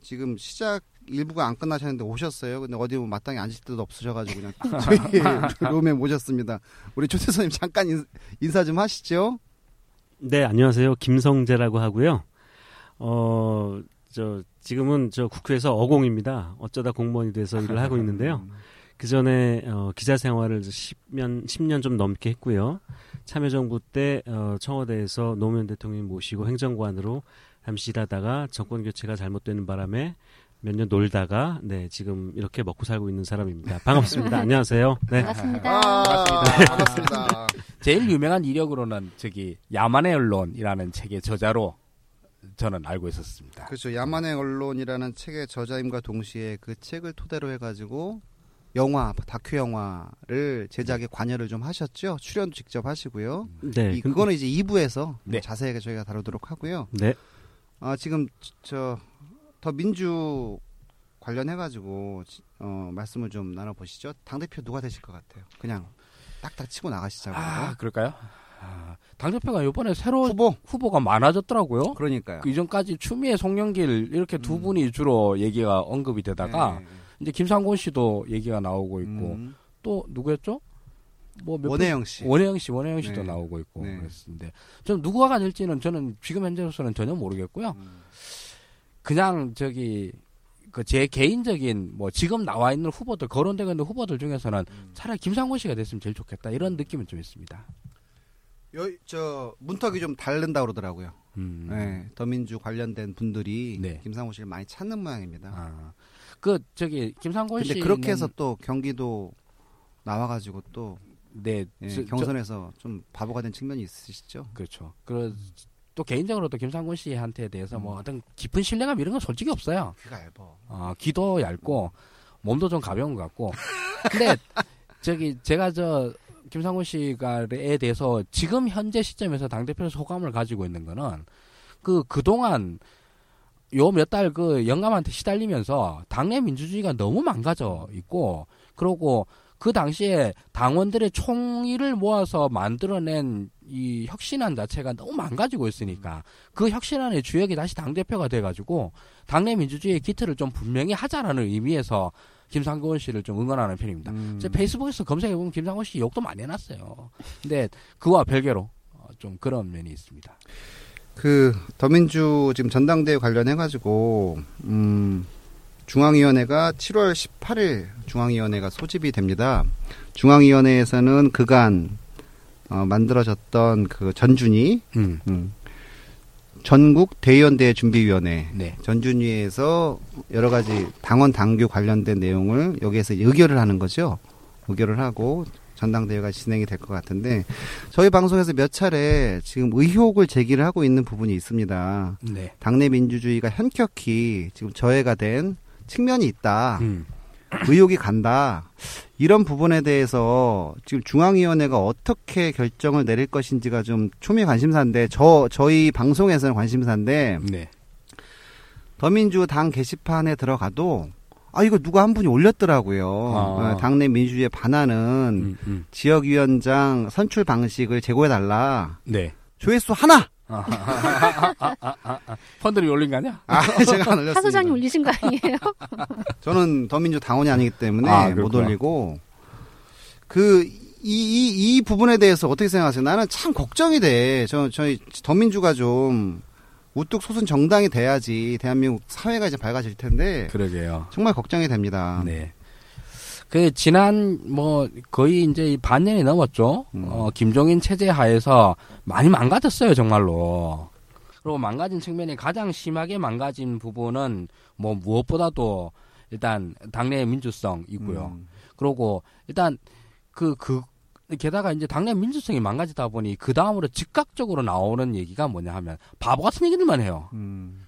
[SPEAKER 2] 지금 시작 일부가 안 끝나셨는데 오셨어요. 근데 어디 뭐 마땅히 앉을 데도 없으셔가지고 그냥 [LAUGHS] 저희 룸에 모셨습니다. 우리 초대 손님 잠깐 인, 인사 좀 하시죠.
[SPEAKER 5] 네, 안녕하세요. 김성재라고 하고요. 어, 저 지금은 저 국회에서 어공입니다. 어쩌다 공무원이 돼서 일을 하고 있는데요. [LAUGHS] 그 전에 어, 기자 생활을 10년 10년 좀 넘게 했고요. 참여정부 때 어, 청와대에서 노무현 대통령 모시고 행정관으로 잠시 일하다가 정권 교체가 잘못되는 바람에 몇 년 놀다가 네 지금 이렇게 먹고 살고 있는 사람입니다. 반갑습니다. 안녕하세요. 네.
[SPEAKER 4] 반갑습니다.
[SPEAKER 2] 아, 반갑습니다.
[SPEAKER 3] 제일 유명한 이력으로는 저기 야만의 언론이라는 책의 저자로 저는 알고 있었습니다.
[SPEAKER 2] 그렇죠. 야만의 언론이라는 책의 저자임과 동시에 그 책을 토대로 해가지고 영화, 다큐 영화를 제작에 관여를 좀 하셨죠. 출연도 직접 하시고요.
[SPEAKER 5] 네.
[SPEAKER 2] 이, 그거는 이제 2부에서
[SPEAKER 3] 네.
[SPEAKER 2] 자세하게 저희가 다루도록 하고요.
[SPEAKER 5] 네.
[SPEAKER 2] 아 지금 저 더 민주 관련해가지고 지- 어, 말씀을 좀 나눠보시죠. 당 대표 누가 되실 것 같아요? 그냥 딱딱 치고 나가시자고요.
[SPEAKER 3] 아 그럴까요? 아, 당 대표가 이번에 새로
[SPEAKER 2] 후보
[SPEAKER 3] 후보가 많아졌더라고요.
[SPEAKER 2] 그러니까요.
[SPEAKER 3] 그 이전까지 추미애 송영길 이렇게 두
[SPEAKER 2] 음.
[SPEAKER 3] 분이 주로 얘기가 언급이 되다가
[SPEAKER 2] 네.
[SPEAKER 3] 이제 김상곤 씨도 얘기가 나오고 있고
[SPEAKER 2] 음,
[SPEAKER 3] 또 누구였죠? 뭐몇
[SPEAKER 2] 원혜영 씨.
[SPEAKER 3] 원혜영 씨, 원혜영 씨도
[SPEAKER 2] 네.
[SPEAKER 3] 나오고 있고
[SPEAKER 2] 네.
[SPEAKER 3] 그랬는데 좀 누구가 될지는 저는 지금 현재로서는 전혀 모르겠고요.
[SPEAKER 2] 음.
[SPEAKER 3] 그냥 저기 그 제 개인적인 뭐 지금 나와 있는 후보들 거론되고 있는 후보들 중에서는
[SPEAKER 2] 음.
[SPEAKER 3] 차라리 김상곤 씨가 됐으면 제일 좋겠다 이런 느낌은 좀 있습니다.
[SPEAKER 2] 여, 저 문턱이 좀 다른다 그러더라고요.
[SPEAKER 3] 음.
[SPEAKER 2] 네, 더민주 관련된 분들이
[SPEAKER 3] 네.
[SPEAKER 2] 김상호 씨를 많이 찾는 모양입니다.
[SPEAKER 3] 아. 그 저기 김상곤 씨
[SPEAKER 2] 근데 그렇게 해서 또 경기도 나와가지고 또
[SPEAKER 3] 네
[SPEAKER 2] 예,
[SPEAKER 3] 저- 저-
[SPEAKER 2] 경선에서 좀 바보가 된 측면이 있으시죠.
[SPEAKER 3] 그렇죠. 그또 개인적으로도 김상곤 씨한테 대해서
[SPEAKER 2] 음.
[SPEAKER 3] 뭐 어떤 깊은 신뢰감 이런 건 솔직히 없어요.
[SPEAKER 2] 귀가 얇아.
[SPEAKER 3] 어, 귀도 얇고 몸도 좀 가벼운 것 같고. 근데 저기 제가 저 김상곤 씨가에 대해서 지금 현재 시점에서 당 대표 소감을 가지고 있는 거는 그 그동안 요 몇 달 그 영감한테 시달리면서 당내 민주주의가 너무 망가져 있고 그러고 그 당시에 당원들의 총의를 모아서 만들어낸 이 혁신안 자체가 너무 망가지고 있으니까 그 혁신안의 주역이 다시 당 대표가 돼가지고 당내 민주주의의 기틀을 좀 분명히 하자라는 의미에서 김상곤 씨를 좀 응원하는 편입니다.
[SPEAKER 2] 음.
[SPEAKER 3] 제 페이스북에서 검색해 보면 김상곤 씨 욕도 많이 해놨어요. 근데 그와 별개로 어, 좀 그런 면이 있습니다.
[SPEAKER 2] 그 더민주 지금 전당대회 관련해 가지고 음 중앙위원회가 7월 18일 중앙위원회가 소집이 됩니다. 중앙위원회에서는 그간 어, 만들어졌던 그 전준위
[SPEAKER 3] 음,
[SPEAKER 2] 음, 전국 대의원대 준비위원회
[SPEAKER 3] 네,
[SPEAKER 2] 전준위에서 여러 가지 당원 당규 관련된 내용을 여기에서 의결을 하는 거죠. 의결을 하고 전당대회가 진행이 될 것 같은데 저희 방송에서 몇 차례 지금 의혹을 제기를 하고 있는 부분이 있습니다.
[SPEAKER 3] 네,
[SPEAKER 2] 당내 민주주의가 현격히 지금 저해가 된 측면이 있다.
[SPEAKER 3] 음,
[SPEAKER 2] 의혹이 간다. 이런 부분에 대해서 지금 중앙위원회가 어떻게 결정을 내릴 것인지가 좀 초미의 관심사인데 저 저희 방송에서는 관심사인데
[SPEAKER 3] 네,
[SPEAKER 2] 더민주 당 게시판에 들어가도 아 이거 누가 한 분이 올렸더라고요.
[SPEAKER 3] 아.
[SPEAKER 2] 어, 당내 민주주의에 반하는
[SPEAKER 3] 음, 음,
[SPEAKER 2] 지역위원장 선출 방식을 제고해달라.
[SPEAKER 3] 네.
[SPEAKER 2] 조회수 하나. [LAUGHS]
[SPEAKER 3] 펀드를 올린 거 아니야?
[SPEAKER 2] 아 제가 안 올렸습니다.
[SPEAKER 4] 하 소장님 올리신 거 아니에요? [LAUGHS]
[SPEAKER 2] 저는 더민주 당원이 아니기 때문에
[SPEAKER 3] 아,
[SPEAKER 2] 못. 올리고 그 이 이 이 부분에 대해서 어떻게 생각하세요? 나는 참 걱정이 돼. 저 저희 더민주가 좀 우뚝 솟은 정당이 돼야지 대한민국 사회가 이제 밝아질 텐데
[SPEAKER 3] 그러게요.
[SPEAKER 2] 정말 걱정이 됩니다.
[SPEAKER 3] 네. 그 지난 뭐 거의 이제 이 반년이 넘었죠.
[SPEAKER 2] 음.
[SPEAKER 3] 어, 김종인 체제 하에서 많이 망가졌어요, 정말로. 그리고 망가진 측면이 가장 심하게 망가진 부분은 뭐 무엇보다도 일단 당내 민주성 있고요.
[SPEAKER 2] 음.
[SPEAKER 3] 그리고 일단 그, 그, 게다가 이제 당내 민주성이 망가지다 보니 그 다음으로 즉각적으로 나오는 얘기가 뭐냐 하면 바보 같은 얘기들만 해요.
[SPEAKER 2] 음.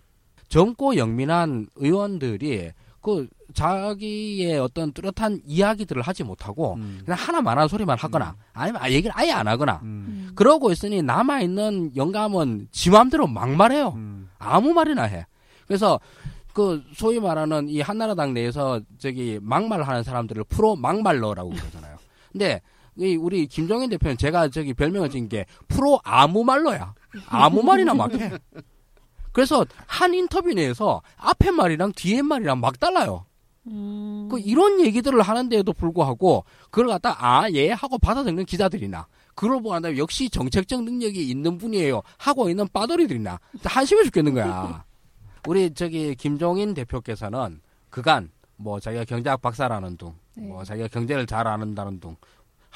[SPEAKER 3] 젊고 영민한 의원들이 그 자기의 어떤 뚜렷한 이야기들을 하지 못하고
[SPEAKER 2] 음.
[SPEAKER 3] 그냥 하나만 한 소리만 하거나 아니면 아, 얘기를 아예 안 하거나
[SPEAKER 2] 음.
[SPEAKER 3] 그러고 있으니 남아 있는 영감은 지 맘대로 막말해요.
[SPEAKER 2] 음.
[SPEAKER 3] 아무 말이나 해. 그래서 그 소위 말하는 이 한나라당 내에서 저기 막말하는 사람들을 프로 막말러라고 그러잖아요. 근데 이 우리 김종인 대표는 제가 저기 별명을 지은 게 프로 아무 말러야. 아무 말이나 막 해. 그래서 한 인터뷰 내에서 앞에 말이랑 뒤에 말이랑 막 달라요.
[SPEAKER 4] 음.
[SPEAKER 3] 그 이런 얘기들을 하는데도 불구하고 그걸 갖다 아 예 하고 받아듣는 기자들이나 그걸 보고 난 다음에 역시 정책적 능력이 있는 분이에요 하고 있는 빠돌이들이나 한심해 죽겠는 거야. [LAUGHS] 우리 저기 김종인 대표께서는 그간 뭐 자기가 경제학 박사라는 둥, 뭐
[SPEAKER 4] 네.
[SPEAKER 3] 자기가 경제를 잘 아는다는 둥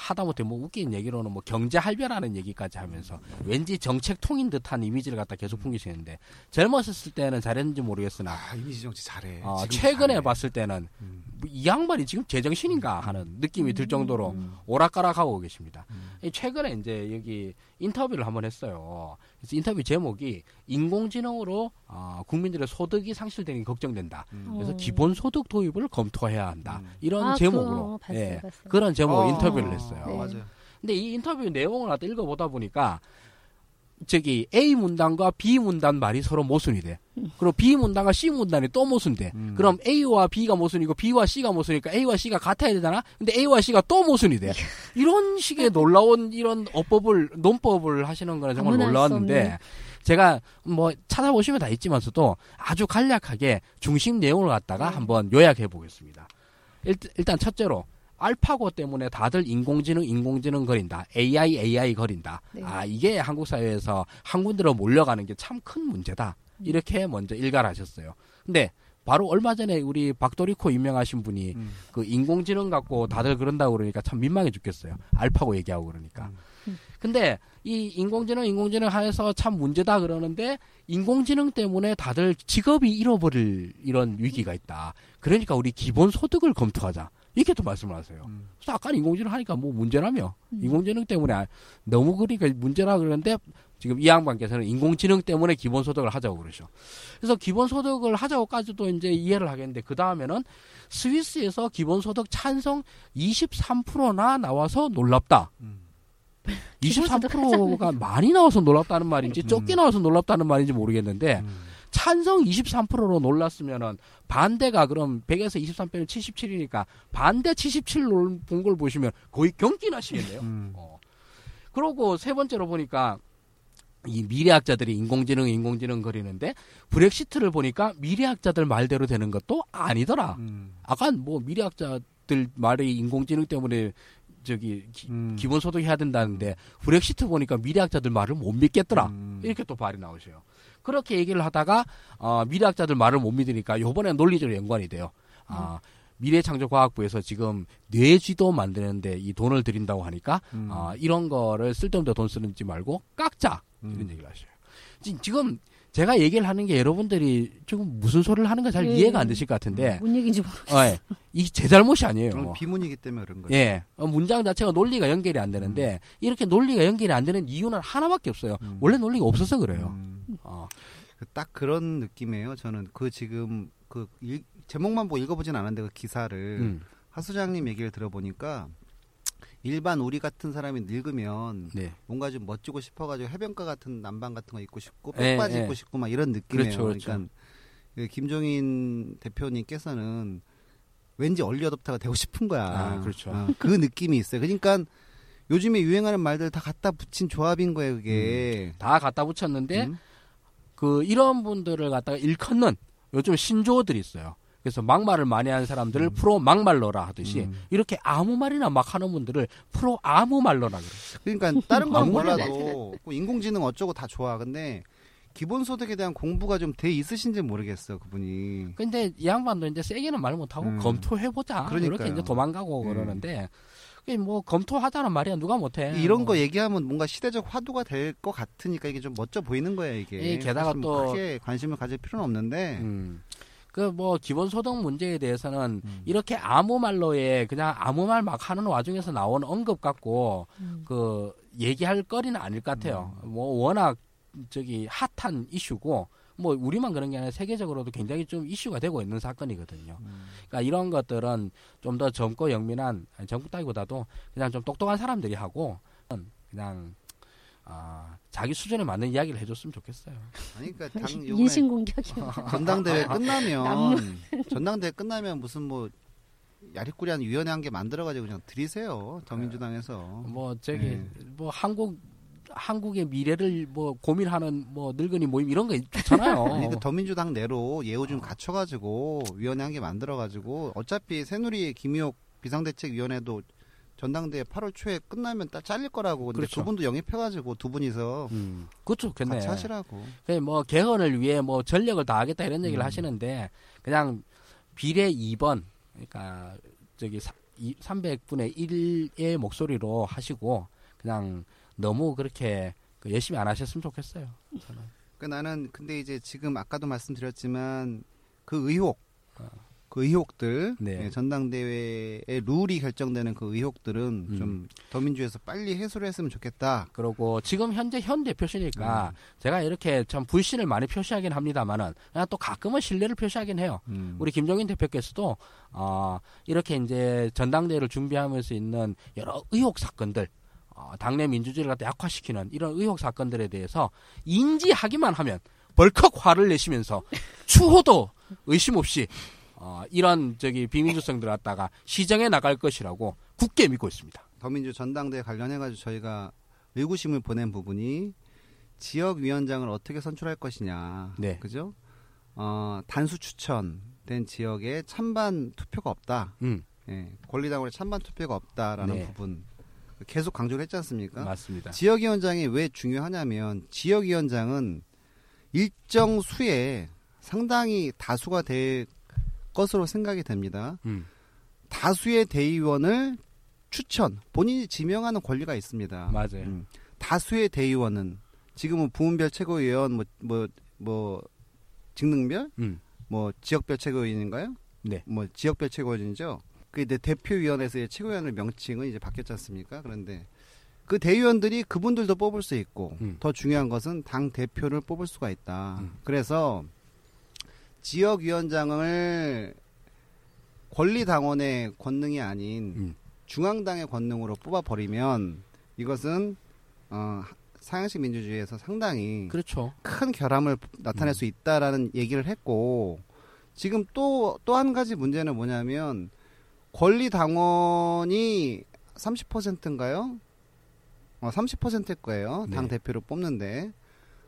[SPEAKER 3] 하다못해 뭐 웃긴 얘기로는 뭐 경제 할배라는 얘기까지 하면서 왠지 정책 통인 듯한 이미지를 갖다 계속 풍기시는데 젊었을 때는 잘했는지 모르겠으나
[SPEAKER 2] 아 이미지 정치 잘해.
[SPEAKER 3] 어, 최근에
[SPEAKER 2] 잘해.
[SPEAKER 3] 봤을 때는
[SPEAKER 2] 음.
[SPEAKER 3] 뭐이 양반이 지금 제정신인가 하는 느낌이 들 정도로
[SPEAKER 2] 음.
[SPEAKER 3] 오락가락하고 계십니다.
[SPEAKER 2] 음.
[SPEAKER 3] 이 최근에 이제 여기 인터뷰를 한번 했어요. 그래서 인터뷰 제목이 인공지능으로 어, 국민들의 소득이 상실되는 게 걱정된다.
[SPEAKER 2] 음.
[SPEAKER 3] 그래서
[SPEAKER 4] 어.
[SPEAKER 3] 기본 소득 도입을 검토해야 한다.
[SPEAKER 2] 음.
[SPEAKER 3] 이런
[SPEAKER 4] 아,
[SPEAKER 3] 제목으로
[SPEAKER 4] 그거 봤어요,
[SPEAKER 3] 예,
[SPEAKER 4] 봤어요.
[SPEAKER 3] 그런 제목으로
[SPEAKER 2] 어,
[SPEAKER 3] 인터뷰를 했어요.
[SPEAKER 4] 네.
[SPEAKER 2] 맞아요.
[SPEAKER 3] 근데 이 인터뷰 내용을 갖다 읽어보다 보니까 저기 A 문단과 B 문단 말이 서로 모순이 돼. 그리고 B 문단과 C 문단이 또 모순돼.
[SPEAKER 2] 음.
[SPEAKER 3] 그럼 A와 B가 모순이고 B와 C가 모순이니까 A와 C가 같아야 되잖아. 근데 A와 C가 또 모순이 돼. [LAUGHS] 이런 식의 놀라운 이런 어법을 논법을 하시는 거는 정말 놀라웠는데. 제가 뭐 찾아보시면 다 있지만서도 아주 간략하게 중심 내용을 갖다가 한번 요약해 보겠습니다. 일, 일단 첫째로 알파고 때문에 다들 인공지능 인공지능 거린다. AI AI 거린다.
[SPEAKER 4] 네.
[SPEAKER 3] 아 이게 한국 사회에서 한 군데로 몰려가는 게 참 큰 문제다. 이렇게 먼저 일갈하셨어요. 근데 바로 얼마 전에 우리 박도리코 유명하신 분이
[SPEAKER 2] 음.
[SPEAKER 3] 그 인공지능 갖고 다들 그런다고 그러니까 참 민망해 죽겠어요. 알파고 얘기하고 그러니까.
[SPEAKER 4] 음.
[SPEAKER 3] 근데 이 인공지능 인공지능 하에서 참 문제다 그러는데 인공지능 때문에 다들 직업이 잃어버릴 이런 위기가 있다. 그러니까 우리 기본 소득을 검토하자. 이렇게 또 말씀을 하세요.
[SPEAKER 2] 음.
[SPEAKER 3] 그래서 아까 인공지능 하니까 뭐 문제라며.
[SPEAKER 4] 음.
[SPEAKER 3] 인공지능 때문에 아- 너무 그러니까 문제라 그러는데 지금 이 양반께서는 인공지능 때문에 기본소득을 하자고 그러죠. 그래서 기본소득을 하자고까지도 이제 이해를 하겠는데 그 다음에는 스위스에서 기본소득 찬성 23%나 나와서 놀랍다.
[SPEAKER 2] 음.
[SPEAKER 3] 23%가 많이 나와서 놀랍다는 말인지 적게
[SPEAKER 2] 음.
[SPEAKER 3] 나와서 놀랍다는 말인지 모르겠는데
[SPEAKER 2] 음.
[SPEAKER 3] 찬성 23%로 놀랐으면은 반대가 그럼 100에서 23 빼면 77이니까 반대 77본 걸 보시면 거의 경기 나시겠네요.
[SPEAKER 2] 음.
[SPEAKER 3] 어. 그러고 세 번째로 보니까 이 미래학자들이 인공지능 인공지능 거리는데 브렉시트를 보니까 미래학자들 말대로 되는 것도 아니더라.
[SPEAKER 2] 음.
[SPEAKER 3] 아까 뭐 미래학자들 말이 인공지능 때문에 저기 기,
[SPEAKER 2] 음.
[SPEAKER 3] 기본소득 해야 된다는데 브렉시트 보니까 미래학자들 말을 못 믿겠더라.
[SPEAKER 2] 음.
[SPEAKER 3] 이렇게 또 발이 나오셔요. 그렇게 얘기를 하다가 어, 미래학자들 말을 못 믿으니까 요번에 논리적으로 연관이 돼요. 아, 미래창조과학부에서 지금 뇌쥐도 만드는데 이 돈을 들인다고 하니까
[SPEAKER 2] 음.
[SPEAKER 3] 아, 이런 거를 쓸데없는 돈 쓰는지 말고 깎자 이런
[SPEAKER 2] 음.
[SPEAKER 3] 얘기를 하셔요. 지- 지금 제가 얘기를 하는 게 여러분들이 지금 무슨 소리를 하는 가잘
[SPEAKER 4] 예.
[SPEAKER 3] 이해가 안 되실 것 같은데
[SPEAKER 4] 뭔 얘기인지 모르겠어요.
[SPEAKER 3] 어, 예. 이제 잘못이 아니에요.
[SPEAKER 2] 비문이기 때문에 그런 거예요.
[SPEAKER 3] 예, 어, 문장 자체가 논리가 연결이 안 되는데 이렇게 논리가 연결이 안 되는 이유는 하나밖에 없어요.
[SPEAKER 2] 음.
[SPEAKER 3] 원래 논리가 없어서 그래요.
[SPEAKER 2] 음.
[SPEAKER 3] 어,
[SPEAKER 2] 그딱 그런 느낌이에요. 저는 그 지금 그 일- 제목만 보고 읽어보진 않았는데 그 기사를
[SPEAKER 3] 음,
[SPEAKER 2] 하 소장님 얘기를 들어보니까 일반 우리 같은 사람이 늙으면
[SPEAKER 3] 네,
[SPEAKER 2] 뭔가 좀 멋지고 싶어가지고 해변가 같은 남방 같은 거 입고 싶고
[SPEAKER 3] 예,
[SPEAKER 2] 백바지
[SPEAKER 3] 예.
[SPEAKER 2] 입고 싶고 막 이런 느낌이에요.
[SPEAKER 3] 그렇죠, 그렇죠.
[SPEAKER 2] 그러니까 그 김종인 대표님께서는 왠지 얼리 어답터가 되고 싶은 거야.
[SPEAKER 3] 아, 그렇죠.
[SPEAKER 2] 어, 그 느낌이 있어요. 그러니까 요즘에 유행하는 말들 다 갖다 붙인 조합인 거예요, 그게.
[SPEAKER 3] 다 갖다 붙였는데
[SPEAKER 2] 음?
[SPEAKER 3] 그 이런 분들을 갖다가 일컫는 요즘 신조어들이 있어요. 그래서 막말을 많이 하는 사람들을
[SPEAKER 2] 음.
[SPEAKER 3] 프로 막말러라 하듯이
[SPEAKER 2] 음.
[SPEAKER 3] 이렇게 아무 말이나 막 하는 분들을 프로 아무 말러라 그래요.
[SPEAKER 2] 그러니까 다른 건
[SPEAKER 3] 말이나
[SPEAKER 2] 몰라도 뭐 인공지능 어쩌고 다 좋아. 근데 기본소득에 대한 공부가 좀 돼 있으신지 모르겠어, 그분이.
[SPEAKER 3] 근데 이 양반도 이제 세게는 말 못하고
[SPEAKER 2] 음.
[SPEAKER 3] 검토해보자.
[SPEAKER 2] 그러니까요.
[SPEAKER 3] 이렇게 이제 도망가고
[SPEAKER 2] 음.
[SPEAKER 3] 그러는데 그게 뭐 검토하자는 말이야 누가 못해.
[SPEAKER 2] 이런
[SPEAKER 3] 뭐.
[SPEAKER 2] 거 얘기하면 뭔가 시대적 화두가 될 것 같으니까 이게 좀 멋져 보이는 거예요, 이게.
[SPEAKER 3] 예, 게다가
[SPEAKER 2] 뭐
[SPEAKER 3] 또-
[SPEAKER 2] 크게 관심을 가질 필요는 없는데.
[SPEAKER 3] 음. 그뭐 기본소득 문제에 대해서는
[SPEAKER 2] 음.
[SPEAKER 3] 이렇게 아무 말로에 그냥 아무 말 막 하는 와중에서 나온 언급 갖고
[SPEAKER 4] 음.
[SPEAKER 3] 그 얘기할 거리는 아닐 것 같아요.
[SPEAKER 2] 음.
[SPEAKER 3] 뭐 워낙 저기 핫한 이슈고 뭐 우리만 그런 게 아니라 세계적으로도 굉장히 좀 이슈가 되고 있는 사건이거든요.
[SPEAKER 2] 음.
[SPEAKER 3] 그러니까 이런 것들은 좀 더 젊고 영민한 아니, 젊고 따기보다도 그냥 좀 똑똑한 사람들이 하고 그냥 아, 자기 수준에 맞는 이야기를 해줬으면 좋겠어요.
[SPEAKER 2] 아니, 그러니까 [LAUGHS] 당, 요번에
[SPEAKER 4] 인신 공격이요.
[SPEAKER 2] 전당대회
[SPEAKER 3] 아,
[SPEAKER 2] 끝나면, 전당대회 끝나면 무슨 뭐, 야리꾸리한 위원회 한 개 만들어가지고 그냥 들이세요. 더민주당에서.
[SPEAKER 3] 뭐 저기
[SPEAKER 2] 네.
[SPEAKER 3] 뭐 한국 한국의 미래를 뭐 고민하는 뭐 늙은이 모임 이런 거 좋잖아요. [LAUGHS]
[SPEAKER 2] 아니, 그 더민주당 내로 예우 좀 갖춰가지고 위원회 한 개 만들어가지고 어차피 새누리 김희옥 비상대책위원회도 전당대회 8월 초에 끝나면 딱 잘릴 거라고 근데
[SPEAKER 3] 그렇죠.
[SPEAKER 2] 두 분도 영입해가지고 두 분이서
[SPEAKER 3] 음, 좋겠네.
[SPEAKER 2] 같이 하시라고.
[SPEAKER 3] 그냥 뭐 개헌을 위해 뭐 전력을 다하겠다 이런 얘기를
[SPEAKER 2] 음.
[SPEAKER 3] 하시는데 그냥 비례 2번 그러니까 저기 사, 300분의 1의 목소리로 하시고 그냥 너무 그렇게 그 열심히 안 하셨으면 좋겠어요. 저는.
[SPEAKER 2] 그 나는 근데 이제 지금 아까도 말씀드렸지만 그 의혹
[SPEAKER 3] 어.
[SPEAKER 2] 그 의혹들
[SPEAKER 3] 네.
[SPEAKER 2] 예, 전당대회의 룰이 결정되는 그 의혹들은
[SPEAKER 3] 음.
[SPEAKER 2] 좀 더민주에서 빨리 해소를 했으면 좋겠다.
[SPEAKER 3] 그리고 지금 현재 현 대표시니까
[SPEAKER 2] 음.
[SPEAKER 3] 제가 이렇게 참 불신을 많이 표시하긴 합니다만은 그냥 또 가끔은 신뢰를 표시하긴 해요.
[SPEAKER 2] 음.
[SPEAKER 3] 우리 김종인 대표께서도 어, 이렇게 이제 전당대회를 준비하면서 있는 여러 의혹 사건들, 어, 당내 민주주의를 갖다 약화시키는 이런 의혹 사건들에 대해서 인지하기만 하면 벌컥 화를 내시면서 추호도 의심 없이 어, 이런 저기 비민주성들 갖다가 시정해 나갈 것이라고 굳게 믿고 있습니다.
[SPEAKER 2] 더민주 전당대회 관련해가지고 저희가 의구심을 보낸 부분이 지역 위원장을 어떻게 선출할 것이냐.
[SPEAKER 3] 네.
[SPEAKER 2] 그죠? 어, 단수 추천된 지역에 찬반 투표가 없다.
[SPEAKER 3] 음,
[SPEAKER 2] 예, 권리당원의 찬반 투표가 없다라는
[SPEAKER 3] 네.
[SPEAKER 2] 부분 계속 강조를 했지 않습니까?
[SPEAKER 3] 맞습니다.
[SPEAKER 2] 지역위원장이 왜 중요하냐면 지역위원장은 일정 수에 상당히 다수가 될 것으로 생각이 됩니다.
[SPEAKER 3] 음,
[SPEAKER 2] 다수의 대의원을 추천, 본인이 지명하는 권리가 있습니다.
[SPEAKER 3] 맞아요.
[SPEAKER 2] 음. 다수의 대의원은 지금은 부문별 최고위원, 뭐, 뭐, 뭐, 직능별,
[SPEAKER 3] 음,
[SPEAKER 2] 뭐, 지역별 최고위원인가요?
[SPEAKER 3] 네.
[SPEAKER 2] 뭐, 지역별 최고위원이죠. 그 이제 대표위원회에서의 최고위원의 명칭은 이제 바뀌었지 않습니까? 그런데 그 대의원들이 그분들도 뽑을 수 있고
[SPEAKER 3] 음.
[SPEAKER 2] 더 중요한 것은 당 대표를 뽑을 수가 있다.
[SPEAKER 3] 음.
[SPEAKER 2] 그래서 지역위원장을 권리당원의 권능이 아닌
[SPEAKER 3] 음.
[SPEAKER 2] 중앙당의 권능으로 뽑아버리면 이것은 어, 상향식 민주주의에서 상당히
[SPEAKER 3] 그렇죠.
[SPEAKER 2] 큰 결함을 나타낼
[SPEAKER 3] 음.
[SPEAKER 2] 수 있다라는 얘기를 했고 지금 또 또 한 가지 문제는 뭐냐면 권리 당원이 30%인가요? 어, 30%일 거예요. 당
[SPEAKER 3] 네.
[SPEAKER 2] 대표를 뽑는데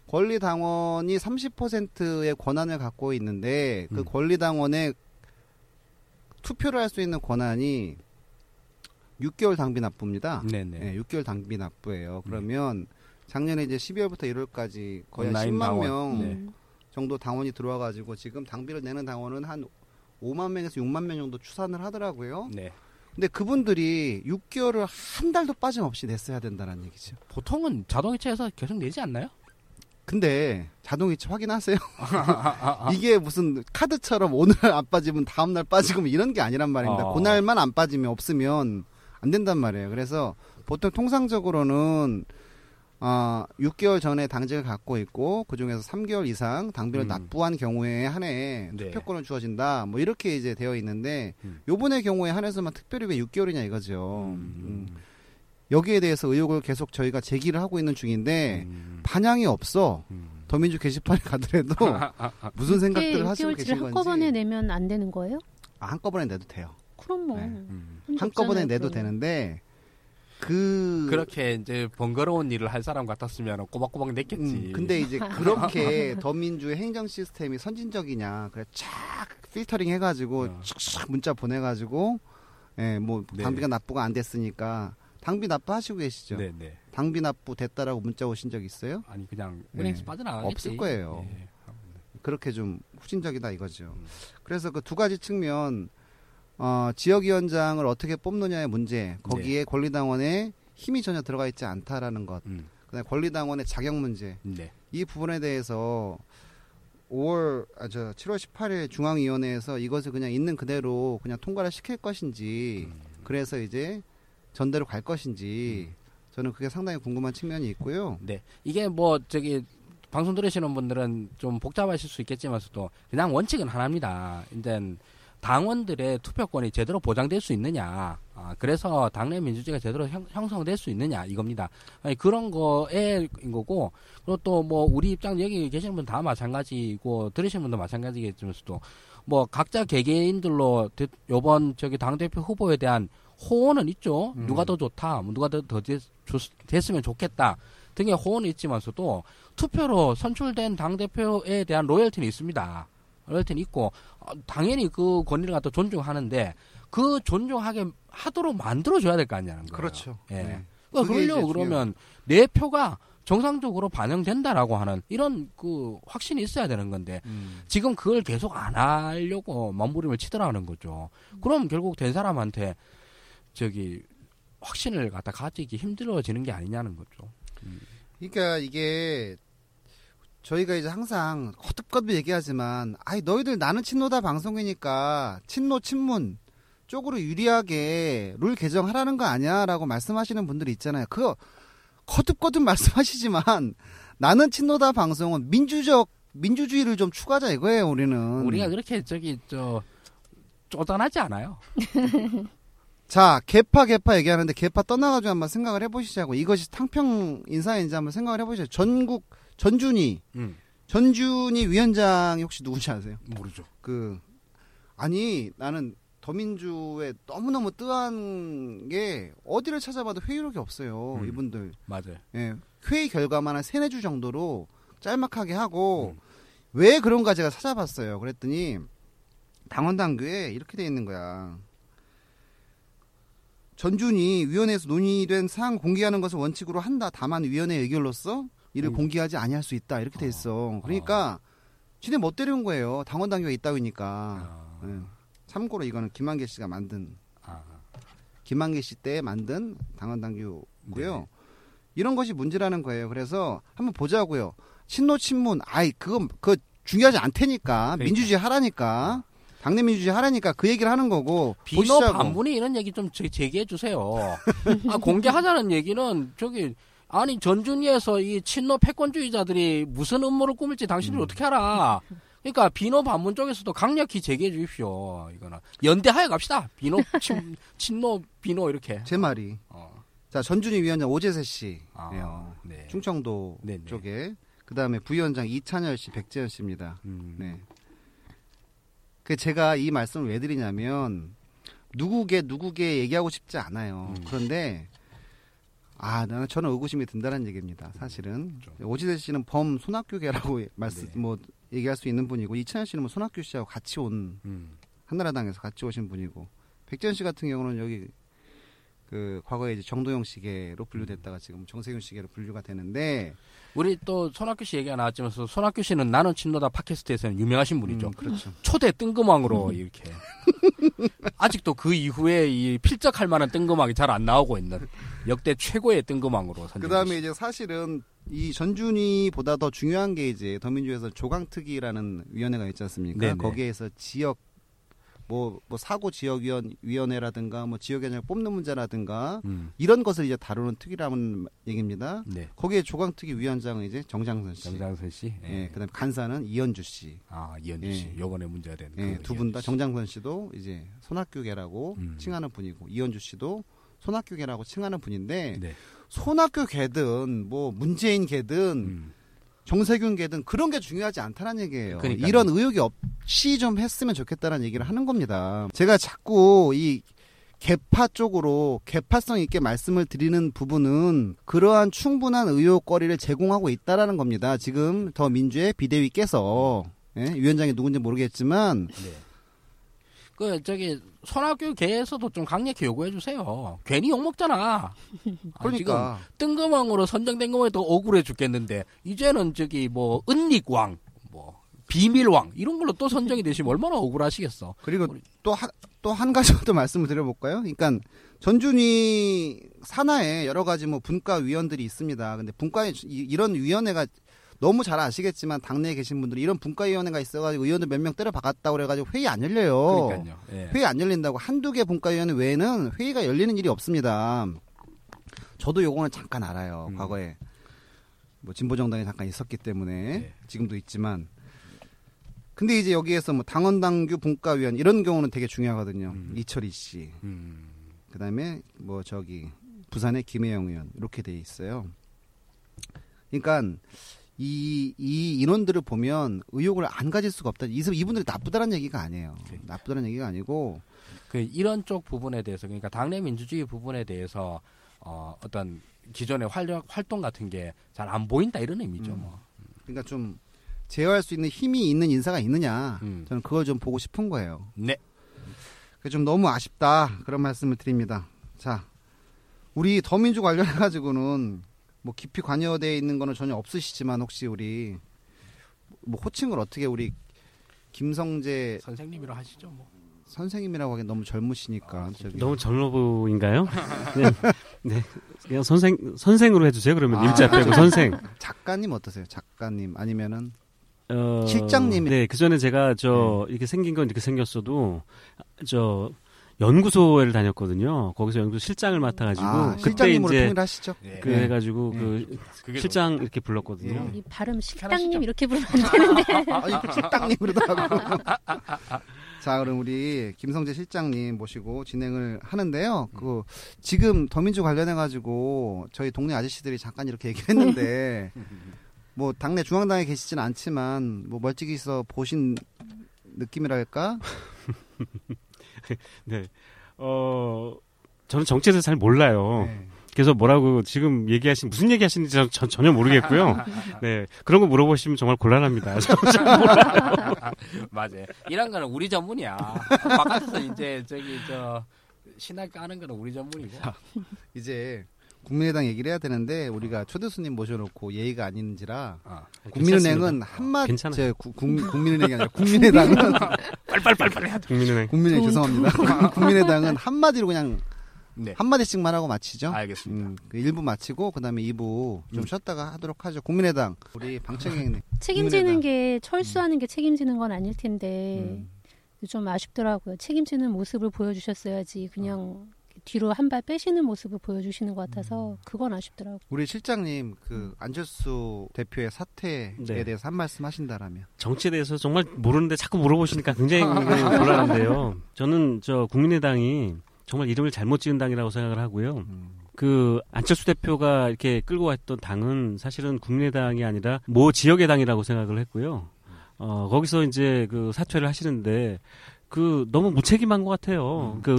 [SPEAKER 2] 권리 당원이 30%의 권한을 갖고 있는데 그
[SPEAKER 3] 음.
[SPEAKER 2] 권리 당원의 투표를 할 수 있는 권한이 6개월 당비 납부입니다.
[SPEAKER 3] 네네.
[SPEAKER 2] 네, 6개월 당비 납부예요. 그러면 작년에 이제 12월부터 1월까지 거의 한
[SPEAKER 3] 온라인
[SPEAKER 2] 10만
[SPEAKER 3] 당원.
[SPEAKER 2] 명
[SPEAKER 3] 네.
[SPEAKER 4] 음.
[SPEAKER 2] 정도 당원이 들어와 가지고 지금 당비를 내는 당원은 한 5만 명에서 6만 명 정도 추산을 하더라고요.
[SPEAKER 3] 네.
[SPEAKER 2] 근데 그분들이 6개월을 한 달도 빠짐없이 냈어야 된다는 얘기죠.
[SPEAKER 3] 보통은 자동이체에서 계속 내지 않나요?
[SPEAKER 2] 근데 자동이체 확인하세요. [LAUGHS] [LAUGHS] 이게 무슨 카드처럼 오늘 안 빠지면 다음 날 빠지고 뭐 이런 게 아니란 말입니다.
[SPEAKER 3] 어.
[SPEAKER 2] 그날만 안 빠지면 없으면 안 된단 말이에요. 그래서 보통 통상적으로는 아 6개월 전에 당직을 갖고 있고 그 중에서 3개월 이상 당비를
[SPEAKER 3] 음.
[SPEAKER 2] 납부한 경우에 한해
[SPEAKER 3] 네.
[SPEAKER 2] 투표권을 주어진다. 뭐 이렇게 이제 되어 있는데
[SPEAKER 3] 음.
[SPEAKER 2] 요번의 경우에 한해서만 특별히 왜 6개월이냐 이거죠. 음.
[SPEAKER 3] 음.
[SPEAKER 2] 여기에 대해서 의혹을 계속 저희가 제기를 하고 있는 중인데
[SPEAKER 3] 음.
[SPEAKER 2] 반향이 없어.
[SPEAKER 3] 음.
[SPEAKER 2] 더민주 게시판에 가더라도 [LAUGHS] 무슨 생각들을 하시고
[SPEAKER 4] 6개월치를
[SPEAKER 2] 계신 건지
[SPEAKER 4] 한꺼번에 내면 안 되는 거예요?
[SPEAKER 2] 아, 한꺼번에 내도 돼요.
[SPEAKER 4] 그럼 뭐
[SPEAKER 2] 네.
[SPEAKER 3] 음.
[SPEAKER 2] 한꺼번에
[SPEAKER 4] 없잖아요,
[SPEAKER 2] 내도
[SPEAKER 4] 그러면.
[SPEAKER 2] 되는데 그
[SPEAKER 3] 그렇게 이제 번거로운 일을 할 사람 같았으면 꼬박꼬박 냈겠지.
[SPEAKER 2] 음, 근데 이제 그렇게 [LAUGHS] 더민주의 행정 시스템이 선진적이냐 그래 쫙 필터링 해가지고
[SPEAKER 3] 어.
[SPEAKER 2] 촥촥 문자 보내가지고 예뭐
[SPEAKER 3] 네.
[SPEAKER 2] 당비가 납부가 안 됐으니까 당비 납부하시고 계시죠?
[SPEAKER 3] 네 네.
[SPEAKER 2] 당비 납부 됐다라고 문자 오신 적 있어요?
[SPEAKER 3] 아니 그냥
[SPEAKER 2] 네.
[SPEAKER 3] 은행에서 빠져나가겠지.
[SPEAKER 2] 없을 거예요.
[SPEAKER 3] 네.
[SPEAKER 2] 그렇게 좀 후진적이다 이거죠.
[SPEAKER 3] 음.
[SPEAKER 2] 그래서 그 두 가지 측면 어, 지역위원장을 어떻게 뽑느냐의 문제 거기에 권리당원의 힘이 전혀 들어가 있지 않다라는 것
[SPEAKER 3] 음.
[SPEAKER 2] 그다음에 권리당원의 자격 문제
[SPEAKER 3] 네.
[SPEAKER 2] 이 부분에 대해서 5월 아저 7월 18일 중앙위원회에서 이것을 그냥 있는 그대로 그냥 통과를 시킬 것인지
[SPEAKER 3] 음.
[SPEAKER 2] 그래서 이제 전대로 갈 것인지 저는 그게 상당히 궁금한 측면이 있고요.
[SPEAKER 3] 네. 이게 뭐 저기 방송 들으시는 분들은 좀 복잡하실 수 있겠지만서도 그냥 원칙은 하나입니다. 이제 당원들의 투표권이 제대로 보장될 수 있느냐. 아, 그래서 당내 민주주의가 제대로 형, 형성될 수 있느냐 이겁니다. 아니, 그런 거에인 거고 그리고 또 뭐 우리 입장 여기 계시는 분 다 마찬가지고 들으시는 분도 마찬가지겠지만서도 뭐 각자 개개인들로 대- 요번 저기 당 대표 후보에 대한 호언은 있죠.
[SPEAKER 2] 음.
[SPEAKER 3] 누가 더 좋다, 뭐 누가 더, 더 됐, 됐으면 좋겠다 등의 호언이 있지만서도 투표로 선출된 당 대표에 대한 로열티는 있습니다. 로열티는 있고 어, 당연히 그 권리를 갖다 존중하는데 그 존중하게 하도록 만들어줘야 될 거 아니냐는 거예요.
[SPEAKER 2] 그렇죠.
[SPEAKER 3] 예.
[SPEAKER 2] 네.
[SPEAKER 3] 그러니까 그러려고 그러면 내 표가 정상적으로 반영된다라고 하는 이런 그 확신이 있어야 되는 건데
[SPEAKER 2] 음.
[SPEAKER 3] 지금 그걸 계속 안 하려고 몸부림을 치더라는 거죠. 그럼 결국 된 사람한테 저기 확신을 갖다 가지기 힘들어지는 게 아니냐는 거죠.
[SPEAKER 2] 그러니까 이게 저희가 이제 항상 거듭거듭 얘기하지만 아이 너희들 나는 친노다 방송이니까 친노 친문 쪽으로 유리하게 룰 개정하라는 거 아니야라고 말씀하시는 분들이 있잖아요. 그거 거듭거듭 [LAUGHS] 말씀하시지만 나는 친노다 방송은 민주적 민주주의를 좀 추가하자 이거예요. 우리는
[SPEAKER 3] 우리가 그렇게 저기 저 쪼잔하지 않아요. [LAUGHS]
[SPEAKER 2] 자 개파 개파 얘기하는데 개파 떠나가지고 한번 생각을 해보시자고 이것이 탕평 인사인지 한번 생각을 해보시죠. 전국 전준희
[SPEAKER 3] 음,
[SPEAKER 2] 전준희 위원장이 혹시 누군지 아세요?
[SPEAKER 3] 모르죠.
[SPEAKER 2] 그 아니 나는 더민주에 너무너무 뜨한 게 어디를 찾아봐도 회의록이 없어요.
[SPEAKER 3] 음.
[SPEAKER 2] 이분들
[SPEAKER 3] 맞아요.
[SPEAKER 2] 예, 회의 결과만 한 세네 주 정도로 짤막하게 하고
[SPEAKER 3] 음.
[SPEAKER 2] 왜 그런가 제가 찾아봤어요. 그랬더니 당원 당규에 이렇게 돼 있는 거야. 전준이 위원회에서 논의된 사항 공개하는 것을 원칙으로 한다. 다만 위원회 의결로서 이를
[SPEAKER 3] 음.
[SPEAKER 2] 공개하지 아니할 수 있다. 이렇게 돼 있어. 그러니까 지네 멋대로인 거예요. 당원 당규가 있다고니까.
[SPEAKER 3] 아,
[SPEAKER 2] 예. 참고로 이거는 김한계 씨가 만든
[SPEAKER 3] 아,
[SPEAKER 2] 김한계 씨때 만든 당원 당규고요.
[SPEAKER 3] 네.
[SPEAKER 2] 이런 것이 문제라는 거예요. 그래서 한번 보자고요. 친노 친문, 아이 그건 그 중요하지 않다니까.
[SPEAKER 3] 그러니까.
[SPEAKER 2] 민주주의 하라니까. 당내 민주주의 하라니까 그 얘기를 하는 거고.
[SPEAKER 3] 비너. 반분이 이런 얘기 좀 제- 제기해 주세요. 아, 공개하자는 얘기는 저기 아니 전준위에서 이 친노 패권주의자들이 무슨 음모를 꾸밀지 당신이
[SPEAKER 2] 음.
[SPEAKER 3] 어떻게 알아? 그러니까 비노 반문 쪽에서도 강력히 제기해 주십시오. 이거는 연대하여 갑시다. 비노 친, [LAUGHS] 친노 비노 이렇게.
[SPEAKER 2] 제 말이.
[SPEAKER 3] 어,
[SPEAKER 2] 자 전준희 위원장 오재세 씨예요.
[SPEAKER 3] 아, 네.
[SPEAKER 2] 충청도
[SPEAKER 3] 네, 네.
[SPEAKER 2] 쪽에. 그 다음에 부위원장 이찬열 씨, 백재현 씨입니다.
[SPEAKER 3] 음,
[SPEAKER 2] 네. 그 제가 이 말씀을 왜 드리냐면 누구게 누구게 얘기하고 싶지 않아요.
[SPEAKER 3] 음.
[SPEAKER 2] 그런데 아, 나는 저는 의구심이 든다는 얘기입니다. 사실은
[SPEAKER 3] 그렇죠.
[SPEAKER 2] 오지대 씨는 범 손학규계라고 [LAUGHS] 말씀
[SPEAKER 3] 네.
[SPEAKER 2] 뭐 얘기할 수 있는 분이고 이찬현 씨는 뭐 손학규 씨하고 같이 온
[SPEAKER 3] 음.
[SPEAKER 2] 한나라당에서 같이 오신 분이고 백지현 씨 같은 경우는 여기 그 과거에 이제 정도영 씨계로 분류됐다가 지금 정세균 씨계로 분류가 되는데
[SPEAKER 3] 우리 또 손학규 씨 얘기가 나왔지만 손학규 씨는 나는 친노다 팟캐스트에서는 유명하신 분이죠.
[SPEAKER 2] 음, 그렇죠.
[SPEAKER 3] 초대 뜬금왕으로 이렇게 [LAUGHS] 아직도 그 이후에 이 필적할 만한 뜬금왕이 잘 안 나오고 있는 역대 최고의 뜬금왕으로 선정.
[SPEAKER 2] 그다음에 이제 사실은 이 전준이보다 더 중요한 게 이제 더민주에서 조강특위라는 위원회가 있지 않습니까?
[SPEAKER 3] 네네.
[SPEAKER 2] 거기에서 지역 뭐, 뭐 사고 지역위원 위원회라든가 뭐 지역위원회 뽑는 문제라든가
[SPEAKER 3] 음.
[SPEAKER 2] 이런 것을 이제 다루는 특위라는 얘기입니다.
[SPEAKER 3] 네.
[SPEAKER 2] 거기에 조강특위 위원장은 이제 정장선 씨,
[SPEAKER 3] 정장선 씨.
[SPEAKER 2] 예, 그다음 에 간사는 이현주 씨,
[SPEAKER 3] 아 이현주
[SPEAKER 2] 예.
[SPEAKER 3] 씨. 요번에 문제가 되는.
[SPEAKER 2] 예, 그두분 다. 정장선 씨도 이제 손학규계라고
[SPEAKER 3] 음.
[SPEAKER 2] 칭하는 분이고 이현주 씨도 손학규계라고 칭하는 분인데
[SPEAKER 3] 네.
[SPEAKER 2] 손학규계든 뭐 문재인계든
[SPEAKER 3] 음.
[SPEAKER 2] 정세균계든 그런 게 중요하지 않다는 얘기예요.
[SPEAKER 3] 그러니까요.
[SPEAKER 2] 이런 의혹이 없이 좀 했으면 좋겠다는 얘기를 하는 겁니다. 제가 자꾸 이 개파 쪽으로 개파성 있게 말씀을 드리는 부분은 그러한 충분한 의혹거리를 제공하고 있다라는 겁니다. 지금 더 민주의 비대위께서 예? 위원장이 누군지 모르겠지만
[SPEAKER 3] 네. 그 저기 손학규 계에서도 좀 강력히 요구해 주세요. 괜히 욕 먹잖아. [LAUGHS]
[SPEAKER 2] 그러니까
[SPEAKER 3] 뜬금왕으로 선정된 것만 해도 억울해 죽겠는데 이제는 저기 뭐 은닉왕, 뭐 비밀왕 이런 걸로 또 선정이 되시면 얼마나 억울하시겠어.
[SPEAKER 2] 그리고 또또 한 가지 더 [LAUGHS] 말씀을 드려볼까요? 그러니까 전준이 산하에 여러 가지 뭐 분과 위원들이 있습니다. 근데 분과에 이- 이런 위원회가 너무 잘 아시겠지만 당내에 계신 분들이 이런 분과위원회가 있어가지고 의원들 몇 명 때려 박았다고 그래가지고 회의 안 열려요.
[SPEAKER 3] 그러니까요. 예.
[SPEAKER 2] 회의 안 열린다고 한두 개 분과위원회 외에는 회의가 열리는 일이 없습니다. 저도 요거는 잠깐 알아요.
[SPEAKER 3] 음.
[SPEAKER 2] 과거에 뭐 진보 정당에 잠깐 있었기 때문에
[SPEAKER 3] 네.
[SPEAKER 2] 지금도 있지만 근데 이제 여기에서 뭐 당원 당규 분과위원 이런 경우는 되게 중요하거든요.
[SPEAKER 3] 음.
[SPEAKER 2] 이철희 씨,
[SPEAKER 3] 음.
[SPEAKER 2] 그다음에 뭐 저기 부산의 김혜영 의원 이렇게 돼 있어요. 그러니까 이, 이 인원들을 보면 의혹을 안 가질 수가 없다. 이- 이분들이 나쁘다는 얘기가 아니에요.
[SPEAKER 3] 그러니까.
[SPEAKER 2] 나쁘다는 얘기가 아니고
[SPEAKER 3] 그 이런 쪽 부분에 대해서 그러니까 당내 민주주의 부분에 대해서 어, 어떤 기존의 활동 활동 같은 게 잘 안 보인다 이런 의미죠.
[SPEAKER 2] 음.
[SPEAKER 3] 뭐.
[SPEAKER 2] 그러니까 좀 제어할 수 있는 힘이 있는 인사가 있느냐.
[SPEAKER 3] 음.
[SPEAKER 2] 저는 그걸 좀 보고 싶은 거예요.
[SPEAKER 3] 네.
[SPEAKER 2] 좀 너무 아쉽다. 그런 말씀을 드립니다. 자, 우리 더민주 관련해 가지고는 뭐 깊이 관여되어 있는 거는 전혀 없으시지만 혹시 우리 뭐 호칭을 어떻게 우리 김성재
[SPEAKER 3] 선생님이라 하시죠. 뭐.
[SPEAKER 2] 선생님이라고 하기 너무 젊으시니까 저기
[SPEAKER 5] 너무 젊어 보인가요? [LAUGHS] 네. 네. 그냥 선생 선생으로 해주세요. 그러면
[SPEAKER 2] 아.
[SPEAKER 5] 임자 빼고 선생.
[SPEAKER 2] 작가님 어떠세요? 작가님 아니면은
[SPEAKER 5] 어,
[SPEAKER 2] 실장님이-
[SPEAKER 5] 네, 그 전에 제가 저 이렇게 생긴 건 이렇게 생겼어도 저 연구소를 다녔거든요. 거기서 연구소 실장을 맡아가지고
[SPEAKER 2] 아,
[SPEAKER 5] 그때
[SPEAKER 2] 실장님으로
[SPEAKER 5] 이제
[SPEAKER 2] 통일하시죠?
[SPEAKER 3] 네.
[SPEAKER 5] 그 해가지고 그
[SPEAKER 3] 그게
[SPEAKER 5] 실장 이렇게 불렀거든요.
[SPEAKER 4] 이 발음? 식당님 이렇게 부르면 안 되는데.
[SPEAKER 2] 그 실장님 그러더라고. 자, 그럼 우리 김성재 실장님 모시고 진행을 하는데요. 그 지금 더민주 관련해 가지고 저희 동네 아저씨들이 잠깐 이렇게 얘기했는데 [LAUGHS] 뭐 당내 중앙당에 계시진 않지만 뭐 멀찍이서 보신 느낌이랄까? [LAUGHS] [LAUGHS]
[SPEAKER 5] 네. 어 저는 정치에 대해서 잘 몰라요.
[SPEAKER 2] 네.
[SPEAKER 5] 그래서 뭐라고 지금 얘기하신 무슨 얘기하시는지 전, 전- 전혀 모르겠고요. 네 그런 거 물어보시면 정말 곤란합니다. [LAUGHS] [LAUGHS]
[SPEAKER 3] 맞아요. 이런 거는 우리 전문이야. 바깥에서 이제 저기 저 신학 까는 거는 우리 전문이고.
[SPEAKER 2] 이제 국민의당 얘기를 해야 되는데 우리가 초대 손님 모셔놓고 예의가 아닌지라
[SPEAKER 3] 어.
[SPEAKER 2] 국민은행은 한마디
[SPEAKER 5] 괜찮아요.
[SPEAKER 2] 제 구- 국- 국민은행이 아니라 국민의당은 [LAUGHS]
[SPEAKER 3] 빨빨빨빨 해야 돼.
[SPEAKER 5] 국민은행
[SPEAKER 2] 국민의 죄송합니다. [LAUGHS] 국민의당은 한마디로 그냥
[SPEAKER 3] 네.
[SPEAKER 2] 한마디씩만 하고 마치죠.
[SPEAKER 3] 알겠습니다.
[SPEAKER 2] 음, 그 1부 마치고 그다음에 2부 좀
[SPEAKER 3] 음.
[SPEAKER 2] 쉬었다가 하도록 하죠. 국민의당 우리 방청객님. [LAUGHS]
[SPEAKER 4] 책임지는
[SPEAKER 2] 국민의당.
[SPEAKER 4] 게 철수하는 게 책임지는 건 아닐 텐데
[SPEAKER 2] 음.
[SPEAKER 4] 좀 아쉽더라고요. 책임지는 모습을 보여주셨어야지 그냥 뒤로 한 발 빼시는 모습을 보여주시는 것 같아서 그건 아쉽더라고요.
[SPEAKER 2] 우리 실장님 그 안철수 대표의 사퇴에
[SPEAKER 5] 네.
[SPEAKER 2] 대해서 한 말씀 하신다라면.
[SPEAKER 5] 정치에 대해서 정말 모르는데 자꾸 물어보시니까 굉장히 [LAUGHS] 곤란한데요. 저는 저 국민의당이 정말 이름을 잘못 지은 당이라고 생각을 하고요.
[SPEAKER 2] 음.
[SPEAKER 5] 그 안철수 대표가 이렇게 끌고 왔던 당은 사실은 국민의당이 아니라 모 지역의 당이라고 생각을 했고요. 어, 거기서 이제 그 사퇴를 하시는데 그 너무 무책임한 것 같아요.
[SPEAKER 2] 음.
[SPEAKER 5] 그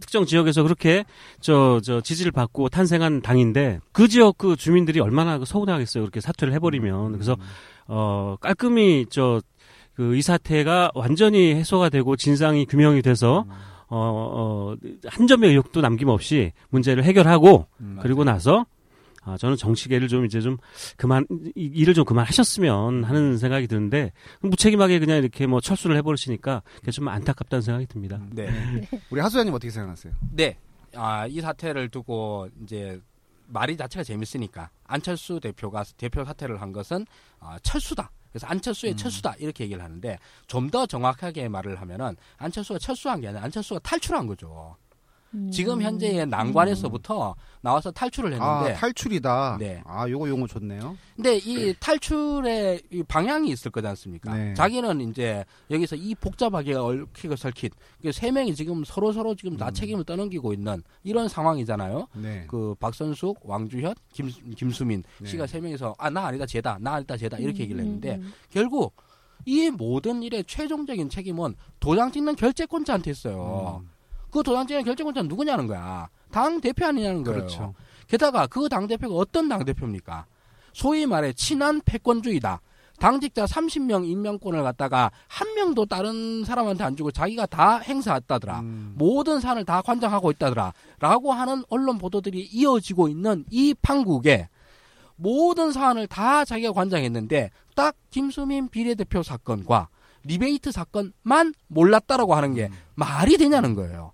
[SPEAKER 5] 특정 지역에서 그렇게 저 저 지지를 받고 탄생한 당인데 그 지역 그 주민들이 얼마나 그 서운하겠어요. 그렇게 사퇴를 해버리면 그래서 어 깔끔히 저 그 이 사태가 완전히 해소가 되고 진상이 규명이 돼서 어, 어, 한 점의 의혹도 남김없이 문제를 해결하고
[SPEAKER 2] 음.
[SPEAKER 5] 그리고 나서 아, 저는 정치계를 좀 이제 좀 그만 이- 일을 좀 그만하셨으면 하는 생각이 드는데 무책임하게 그냥 이렇게 뭐 철수를 해버리시니까 그게 좀 안타깝다는 생각이 듭니다.
[SPEAKER 3] 네.
[SPEAKER 2] 우리 하수장님 어떻게 생각하세요?
[SPEAKER 3] 네. 아, 이 사태를 두고 이제 말이 자체가 재밌으니까 안철수 대표가 대표 사퇴를 한 것은 아, 철수다. 그래서 안철수의 철수다 이렇게 얘기를 하는데 좀 더 정확하게 말을 하면은 안철수가 철수한 게 아니라 안철수가 탈출한 거죠.
[SPEAKER 4] 음.
[SPEAKER 3] 지금 현재의 난관에서부터 나와서 탈출을 했는데
[SPEAKER 2] 아 탈출이다.
[SPEAKER 3] 네.
[SPEAKER 2] 아 요거 용어 좋네요.
[SPEAKER 3] 근데 이 탈출의 이 방향이 있을 거지 않습니까?
[SPEAKER 2] 네.
[SPEAKER 3] 자기는 이제 여기서 이 복잡하게 얽히고 설킷 그세 명이 지금 서로 서로 지금
[SPEAKER 2] 음.
[SPEAKER 3] 나 책임을 떠넘기고 있는 이런 상황이잖아요.
[SPEAKER 2] 네.
[SPEAKER 3] 그 박선숙, 왕주현, 김, 김수민
[SPEAKER 2] 네.
[SPEAKER 3] 씨가 세 명이서 아 나 아니다 쟤다, 나 아니다 쟤다 이렇게 얘기를 했는데
[SPEAKER 4] 음, 음,
[SPEAKER 3] 결국 이 모든 일의 최종적인 책임은 도장 찍는 결재권자한테 있어요.
[SPEAKER 2] 음,
[SPEAKER 3] 그 도장 찍는 결재권자는 누구냐는 거야. 당 대표 아니냐는 거예요.
[SPEAKER 2] 그렇죠.
[SPEAKER 3] 게다가 그 당 대표가 어떤 당 대표입니까? 소위 말해 친한 패권주의다. 당직자 30명 임명권을 갖다가 한 명도 다른 사람한테 안 주고 자기가 다 행사했다더라.
[SPEAKER 2] 음.
[SPEAKER 3] 모든 사안을 다 관장하고 있다더라. 라고 하는 언론 보도들이 이어지고 있는 이 판국에 모든 사안을 다 자기가 관장했는데 딱 김수민 비례대표 사건과 리베이트 사건만 몰랐다라고 하는 게 말이 되냐는 거예요.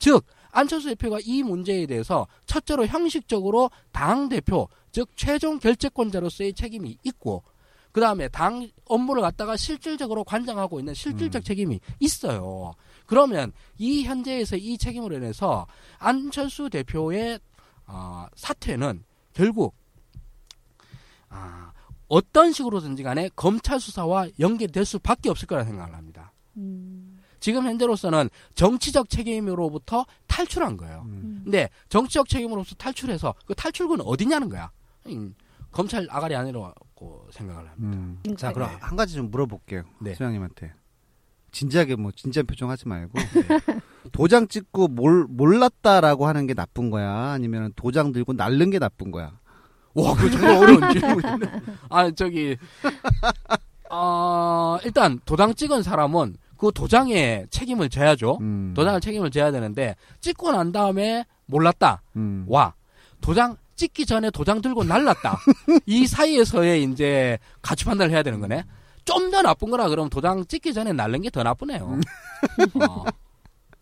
[SPEAKER 3] 즉 안철수 대표가 이 문제에 대해서 첫째로 형식적으로 당 대표 즉 최종 결재권자로서의 책임이 있고 그 다음에 당 업무를 갖다가 실질적으로 관장하고 있는 실질적 책임이 있어요. 그러면 이 현재에서 이 책임으로 인해서 안철수 대표의 어, 사퇴는 결국 아, 어떤 식으로든지 간에 검찰 수사와 연계될 수밖에 없을 거라 생각을 합니다.
[SPEAKER 4] 음,
[SPEAKER 3] 지금 현재로서는 정치적 책임으로부터 탈출한 거예요.
[SPEAKER 2] 음.
[SPEAKER 3] 근데 정치적 책임으로부터 탈출해서 그 탈출구는 어디냐는 거야. 음, 검찰 아가리 아니라고 생각을 합니다.
[SPEAKER 2] 음.
[SPEAKER 4] 음.
[SPEAKER 2] 자 그럼
[SPEAKER 3] 네.
[SPEAKER 2] 한 가지 좀 물어볼게요.
[SPEAKER 3] 네.
[SPEAKER 2] 소장님한테 진지하게 뭐 진지한 표정 하지 말고 [LAUGHS] 도장 찍고 몰, 몰랐다라고 하는 게 나쁜 거야? 아니면 도장 들고 날른 게 나쁜 거야?
[SPEAKER 3] 와, 그 정말 어려운 질문이네. 아, 저기, 어, 일단 도장 찍은 사람은 그 도장에 책임을 져야죠.
[SPEAKER 2] 음.
[SPEAKER 3] 도장을 책임을 져야 되는데 찍고 난 다음에 몰랐다.
[SPEAKER 2] 음.
[SPEAKER 3] 와 도장 찍기 전에 도장 들고 날랐다. [LAUGHS] 이 사이에서의 이제 가치 판단을 해야 되는 거네. 좀 더 나쁜 거라 그러면 도장 찍기 전에 날른 게 더 나쁘네요. 어.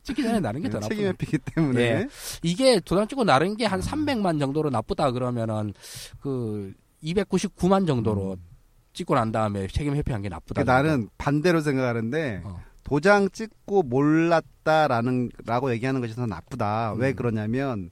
[SPEAKER 3] 찍기 전에 날른 게더 나쁘네.
[SPEAKER 2] 책임의 피기 때문에
[SPEAKER 3] 예. 이게 도장 찍고 나른 게 한 300만 정도로 나쁘다 그러면은 그 299만 정도로 찍고 난 다음에 책임 회피한 게 나쁘다.
[SPEAKER 2] 그 나는 반대로 생각하는데
[SPEAKER 3] 어.
[SPEAKER 2] 도장 찍고 몰랐다라는 라고 얘기하는 것이 더 나쁘다. 왜
[SPEAKER 3] 음.
[SPEAKER 2] 그러냐면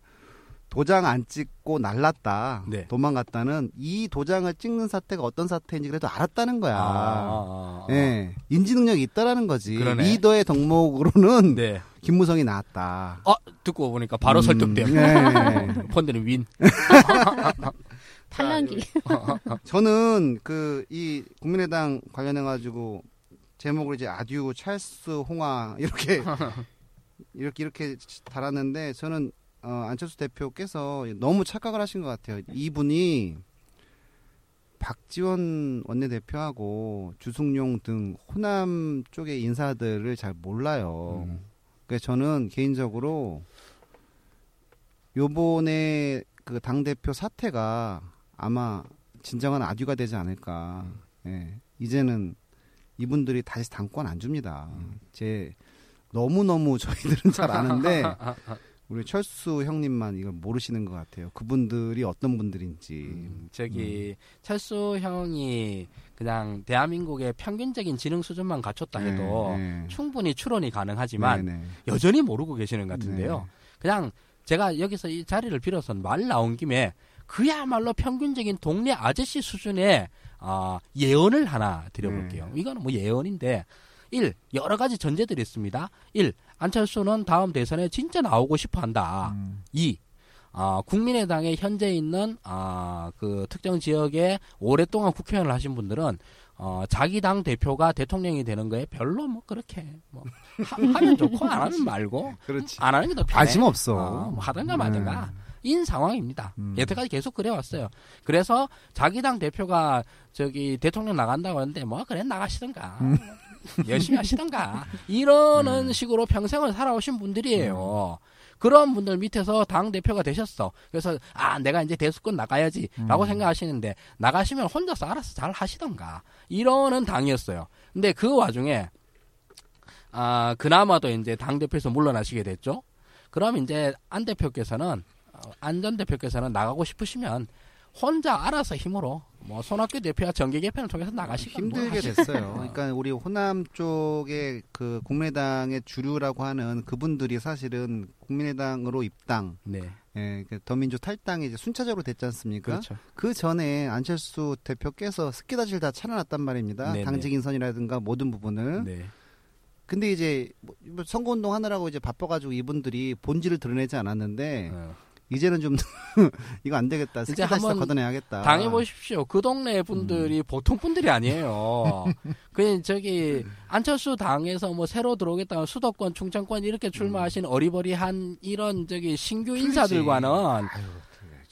[SPEAKER 2] 도장 안 찍고 날랐다.
[SPEAKER 3] 네.
[SPEAKER 2] 도망갔다는 이 도장을 찍는 사태가 어떤 사태인지 그래도 알았다는 거야.
[SPEAKER 3] 아, 아, 아, 아.
[SPEAKER 2] 예. 인지 능력이 있다라는 거지.
[SPEAKER 3] 그러네.
[SPEAKER 2] 리더의 덕목으로는
[SPEAKER 3] 네.
[SPEAKER 2] 김무성이 나왔다.
[SPEAKER 3] 어 듣고 보니까 바로
[SPEAKER 2] 음,
[SPEAKER 3] 설득돼요.
[SPEAKER 2] 네. [LAUGHS]
[SPEAKER 3] 펀드는 윈.
[SPEAKER 4] 탈락이.
[SPEAKER 2] 저는 그 이 국민의당 관련해 가지고 제목을 이제 아듀 찰스 홍아 [LAUGHS] 이렇게 이렇게 이렇게 달았는데 저는 어, 안철수 대표께서 너무 착각을 하신 것 같아요. 이분이 박지원 원내대표하고 주승용 등 호남 쪽의 인사들을 잘 몰라요.
[SPEAKER 3] 음.
[SPEAKER 2] 그래서 저는 개인적으로 요번에 그 당대표 사태가 아마 진정한 아듀가 되지 않을까. 예. 이제는 이분들이 다시 당권 안 줍니다. 제 너무 너무 저희들은 잘 아는데 [LAUGHS] 우리 철수 형님만 이걸 모르시는 것 같아요. 그분들이 어떤 분들인지.
[SPEAKER 3] 음, 저기 철수 형이 그냥 대한민국의 평균적인 지능 수준만 갖췄다 해도
[SPEAKER 2] 네, 네.
[SPEAKER 3] 충분히 추론이 가능하지만
[SPEAKER 2] 네, 네.
[SPEAKER 3] 여전히 모르고 계시는 것 같은데요.
[SPEAKER 2] 네.
[SPEAKER 3] 그냥 제가 여기서 이 자리를 빌어서 말 나온 김에 그야말로 평균적인 동네 아저씨 수준의 아, 예언을 하나 드려볼게요.
[SPEAKER 2] 네.
[SPEAKER 3] 이거는 뭐 예언인데 1. 여러 가지 전제들이 있습니다. 1. 안철수는 다음 대선에 진짜 나오고 싶어 한다.
[SPEAKER 2] 음.
[SPEAKER 3] 2. 아, 국민의당에 현재 있는 아, 그 특정 지역에 오랫동안 국회의원을 하신 분들은 어, 자기 당 대표가 대통령이 되는 거에 별로 뭐 그렇게 뭐 하, 면 좋고 안 하면 말고 [LAUGHS]
[SPEAKER 2] 그렇지.
[SPEAKER 3] 안 하는 게 더 편해.
[SPEAKER 2] 관심 없어.
[SPEAKER 3] 어, 뭐 하든가 말든가. 인 상황입니다.
[SPEAKER 2] 음.
[SPEAKER 3] 여태까지 계속 그래왔어요. 그래서 자기 당 대표가 저기 대통령 나간다고 하는데 뭐 그래 나가시던가
[SPEAKER 2] 음. [LAUGHS]
[SPEAKER 3] 열심히 하시던가 이러는
[SPEAKER 2] 음.
[SPEAKER 3] 식으로 평생을 살아오신 분들이에요. 그런 분들 밑에서 당 대표가 되셨어. 그래서 아 내가 이제 대수권 나가야지라고
[SPEAKER 2] 음.
[SPEAKER 3] 생각하시는데 나가시면 혼자서 알아서 잘 하시던가 이러는 당이었어요. 근데 그 와중에 아 그나마도 이제 당 대표에서 물러나시게 됐죠. 그럼 이제 안 대표께서는 어, 안전 대표께서는 나가고 싶으시면 혼자 알아서 힘으로 뭐 손학규 대표와 정계 개편을 통해서 나가시고
[SPEAKER 2] 힘들게 됐어요. 그러니까 우리 호남 쪽의 그 국민의당의 주류라고 하는 그분들이 사실은 국민의당으로 입당,
[SPEAKER 3] 네
[SPEAKER 2] 예, 그 더민주 탈당이 이제 순차적으로 됐지 않습니까?
[SPEAKER 3] 그렇죠.
[SPEAKER 2] 그 전에 안철수 대표께서 스키다질 다 차려놨단 말입니다.
[SPEAKER 3] 네네.
[SPEAKER 2] 당직 인선이라든가 모든 부분을.
[SPEAKER 3] 네
[SPEAKER 2] 근데 이제 뭐 선거운동 하느라고 이제 바빠가지고 이분들이 본질을 드러내지 않았는데
[SPEAKER 3] 어.
[SPEAKER 2] 이제는 좀 [LAUGHS] 이거 안 되겠다.
[SPEAKER 3] 이제 한번
[SPEAKER 2] 걷어내야겠다.
[SPEAKER 3] 당해 보십시오. 그 동네
[SPEAKER 2] 음.
[SPEAKER 3] 분들이 보통 분들이 아니에요. [LAUGHS] 그 저기 안철수 당에서 뭐 새로 들어오겠다는 수도권, 충청권 이렇게 출마하신 어리버리한 이런 저기 신규
[SPEAKER 2] 음. 틀리지.
[SPEAKER 3] 인사들과는
[SPEAKER 2] 아유,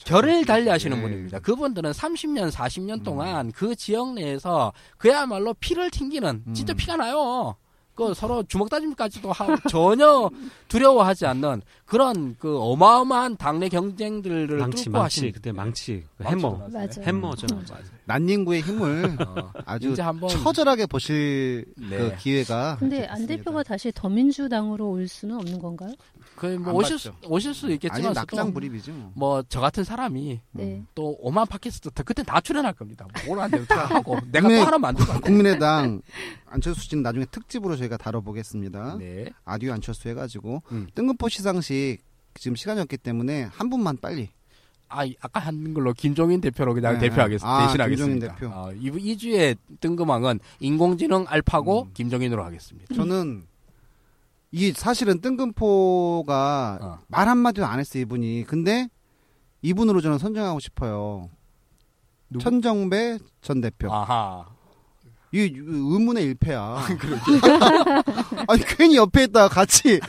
[SPEAKER 3] 결을 달리 하시는
[SPEAKER 2] 예.
[SPEAKER 3] 분입니다. 그분들은 30년,
[SPEAKER 2] 음.
[SPEAKER 3] 40년 동안 그 지역 내에서 그야말로 피를 튕기는 진짜
[SPEAKER 2] 음.
[SPEAKER 3] 피가 나요. 그 서로 주먹 다짐까지도 하, 전혀 [LAUGHS] 두려워하지 않는 그런 그 어마어마한 당내 경쟁들을
[SPEAKER 5] 망치
[SPEAKER 3] 뚫고
[SPEAKER 5] 망치
[SPEAKER 3] 하신
[SPEAKER 5] 그때 망치 그 해머. 해머죠.
[SPEAKER 4] 음.
[SPEAKER 2] 난닝구의 힘을 [LAUGHS]
[SPEAKER 3] 어,
[SPEAKER 2] 아주
[SPEAKER 3] 이제 한번
[SPEAKER 2] 처절하게 보실
[SPEAKER 3] 네.
[SPEAKER 2] 그 기회가
[SPEAKER 4] 근데 안. 대표가 다시 더민주당으로 올 수는 없는 건가요?
[SPEAKER 3] 그뭐
[SPEAKER 2] 안
[SPEAKER 3] 오실 수. 오실 수
[SPEAKER 2] 아니
[SPEAKER 3] 있겠지만
[SPEAKER 2] 낙장 불입이죠. 뭐.
[SPEAKER 3] 뭐저 같은 사람이
[SPEAKER 4] 네.
[SPEAKER 3] 또 오만 팟캐스트 다- 그때 다 출연할 겁니다. 뭘안 되면 다 하고 내가
[SPEAKER 2] 네.
[SPEAKER 3] 또 하나 만들고.
[SPEAKER 2] 국민의당 안철수 씨는 나중에 특집으로 저희가 다뤄보겠습니다.
[SPEAKER 3] 네.
[SPEAKER 2] 아디오 안철수 해가지고
[SPEAKER 3] 음.
[SPEAKER 2] 뜬금포 시상식 지금 시간이 없기 때문에 한 분만 빨리
[SPEAKER 3] 아, 이- 아까 한 걸로 김종인 대표로 그냥
[SPEAKER 2] 네.
[SPEAKER 3] 대표하겠습니다.
[SPEAKER 2] 아,
[SPEAKER 3] 대신하겠습니다.
[SPEAKER 2] 김종인 대표.
[SPEAKER 3] 어, 이, 이 주의 뜬금왕은 인공지능 알파고
[SPEAKER 2] 음.
[SPEAKER 3] 김종인으로 하겠습니다.
[SPEAKER 2] 저는 이 사실은 뜬금포가
[SPEAKER 3] 어.
[SPEAKER 2] 말 한마디도 안 했어요 이분이 근데 이분으로 저는 선정하고 싶어요
[SPEAKER 3] 누구?
[SPEAKER 2] 천정배 전 대표
[SPEAKER 3] 아하.
[SPEAKER 2] 이 의문의 일패야 [LAUGHS] 아니 괜히 옆에 있다가 같이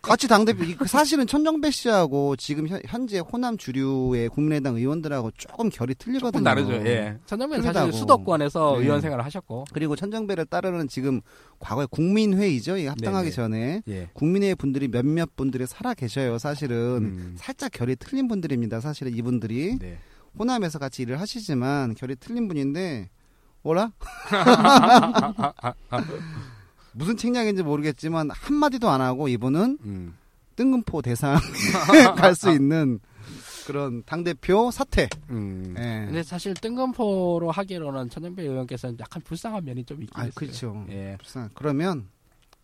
[SPEAKER 2] 같이 당대표 이- 그 사실은 천정배 씨하고 지금 현- 현재 호남 주류의 국민의당 의원들하고 조금 결이 틀리거든요
[SPEAKER 3] 조금 다르죠. 예. 천정면 사실
[SPEAKER 2] 틀리다고.
[SPEAKER 3] 수도권에서
[SPEAKER 2] 네.
[SPEAKER 3] 의원 생활을 하셨고.
[SPEAKER 2] 그리고 천정배를 따르는 지금 과거에 국민회의죠 이 합당하기
[SPEAKER 3] 네네.
[SPEAKER 2] 전에
[SPEAKER 3] 예.
[SPEAKER 2] 국민의 분들이 몇몇 분들이 살아 계셔요. 사실은
[SPEAKER 3] 음.
[SPEAKER 2] 살짝 결이 틀린 분들입니다. 사실은 이분들이
[SPEAKER 3] 네.
[SPEAKER 2] 호남에서 같이 일을 하시지만 결이 틀린 분인데 뭐라? [LAUGHS] 무슨 책략인지 모르겠지만 한 마디도 안 하고 이분은
[SPEAKER 3] 음.
[SPEAKER 2] 뜬금포 대상 [LAUGHS] 갈 수 있는 그런 당 대표 사퇴.
[SPEAKER 3] 음.
[SPEAKER 2] 예.
[SPEAKER 3] 근데 사실 뜬금포로 하기로는 천정배 의원께서는 약간 불쌍한 면이 좀 있긴
[SPEAKER 2] 아,
[SPEAKER 3] 했어요.
[SPEAKER 2] 그렇죠.
[SPEAKER 3] 예.
[SPEAKER 2] 불쌍. 그러면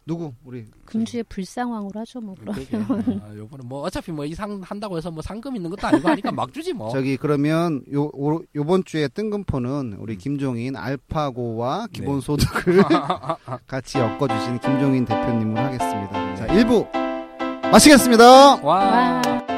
[SPEAKER 2] 누구 우리
[SPEAKER 4] 금주의 불상왕으로 하죠, 뭐.
[SPEAKER 3] 그러게. [LAUGHS] 아, 요번에 뭐 어차피 뭐 이상 한다고 해서 뭐 상금 있는 것도 아니고 하니까 막 주지 뭐.
[SPEAKER 2] 저기 그러면 요 오- 요번 주에 뜬금포는 우리 김종인 알파고와
[SPEAKER 3] 네.
[SPEAKER 2] 기본소득을 [LAUGHS] 같이 엮어주신 김종인 대표님을 하겠습니다. 자 1부 마치겠습니다.
[SPEAKER 3] 와.
[SPEAKER 4] 와.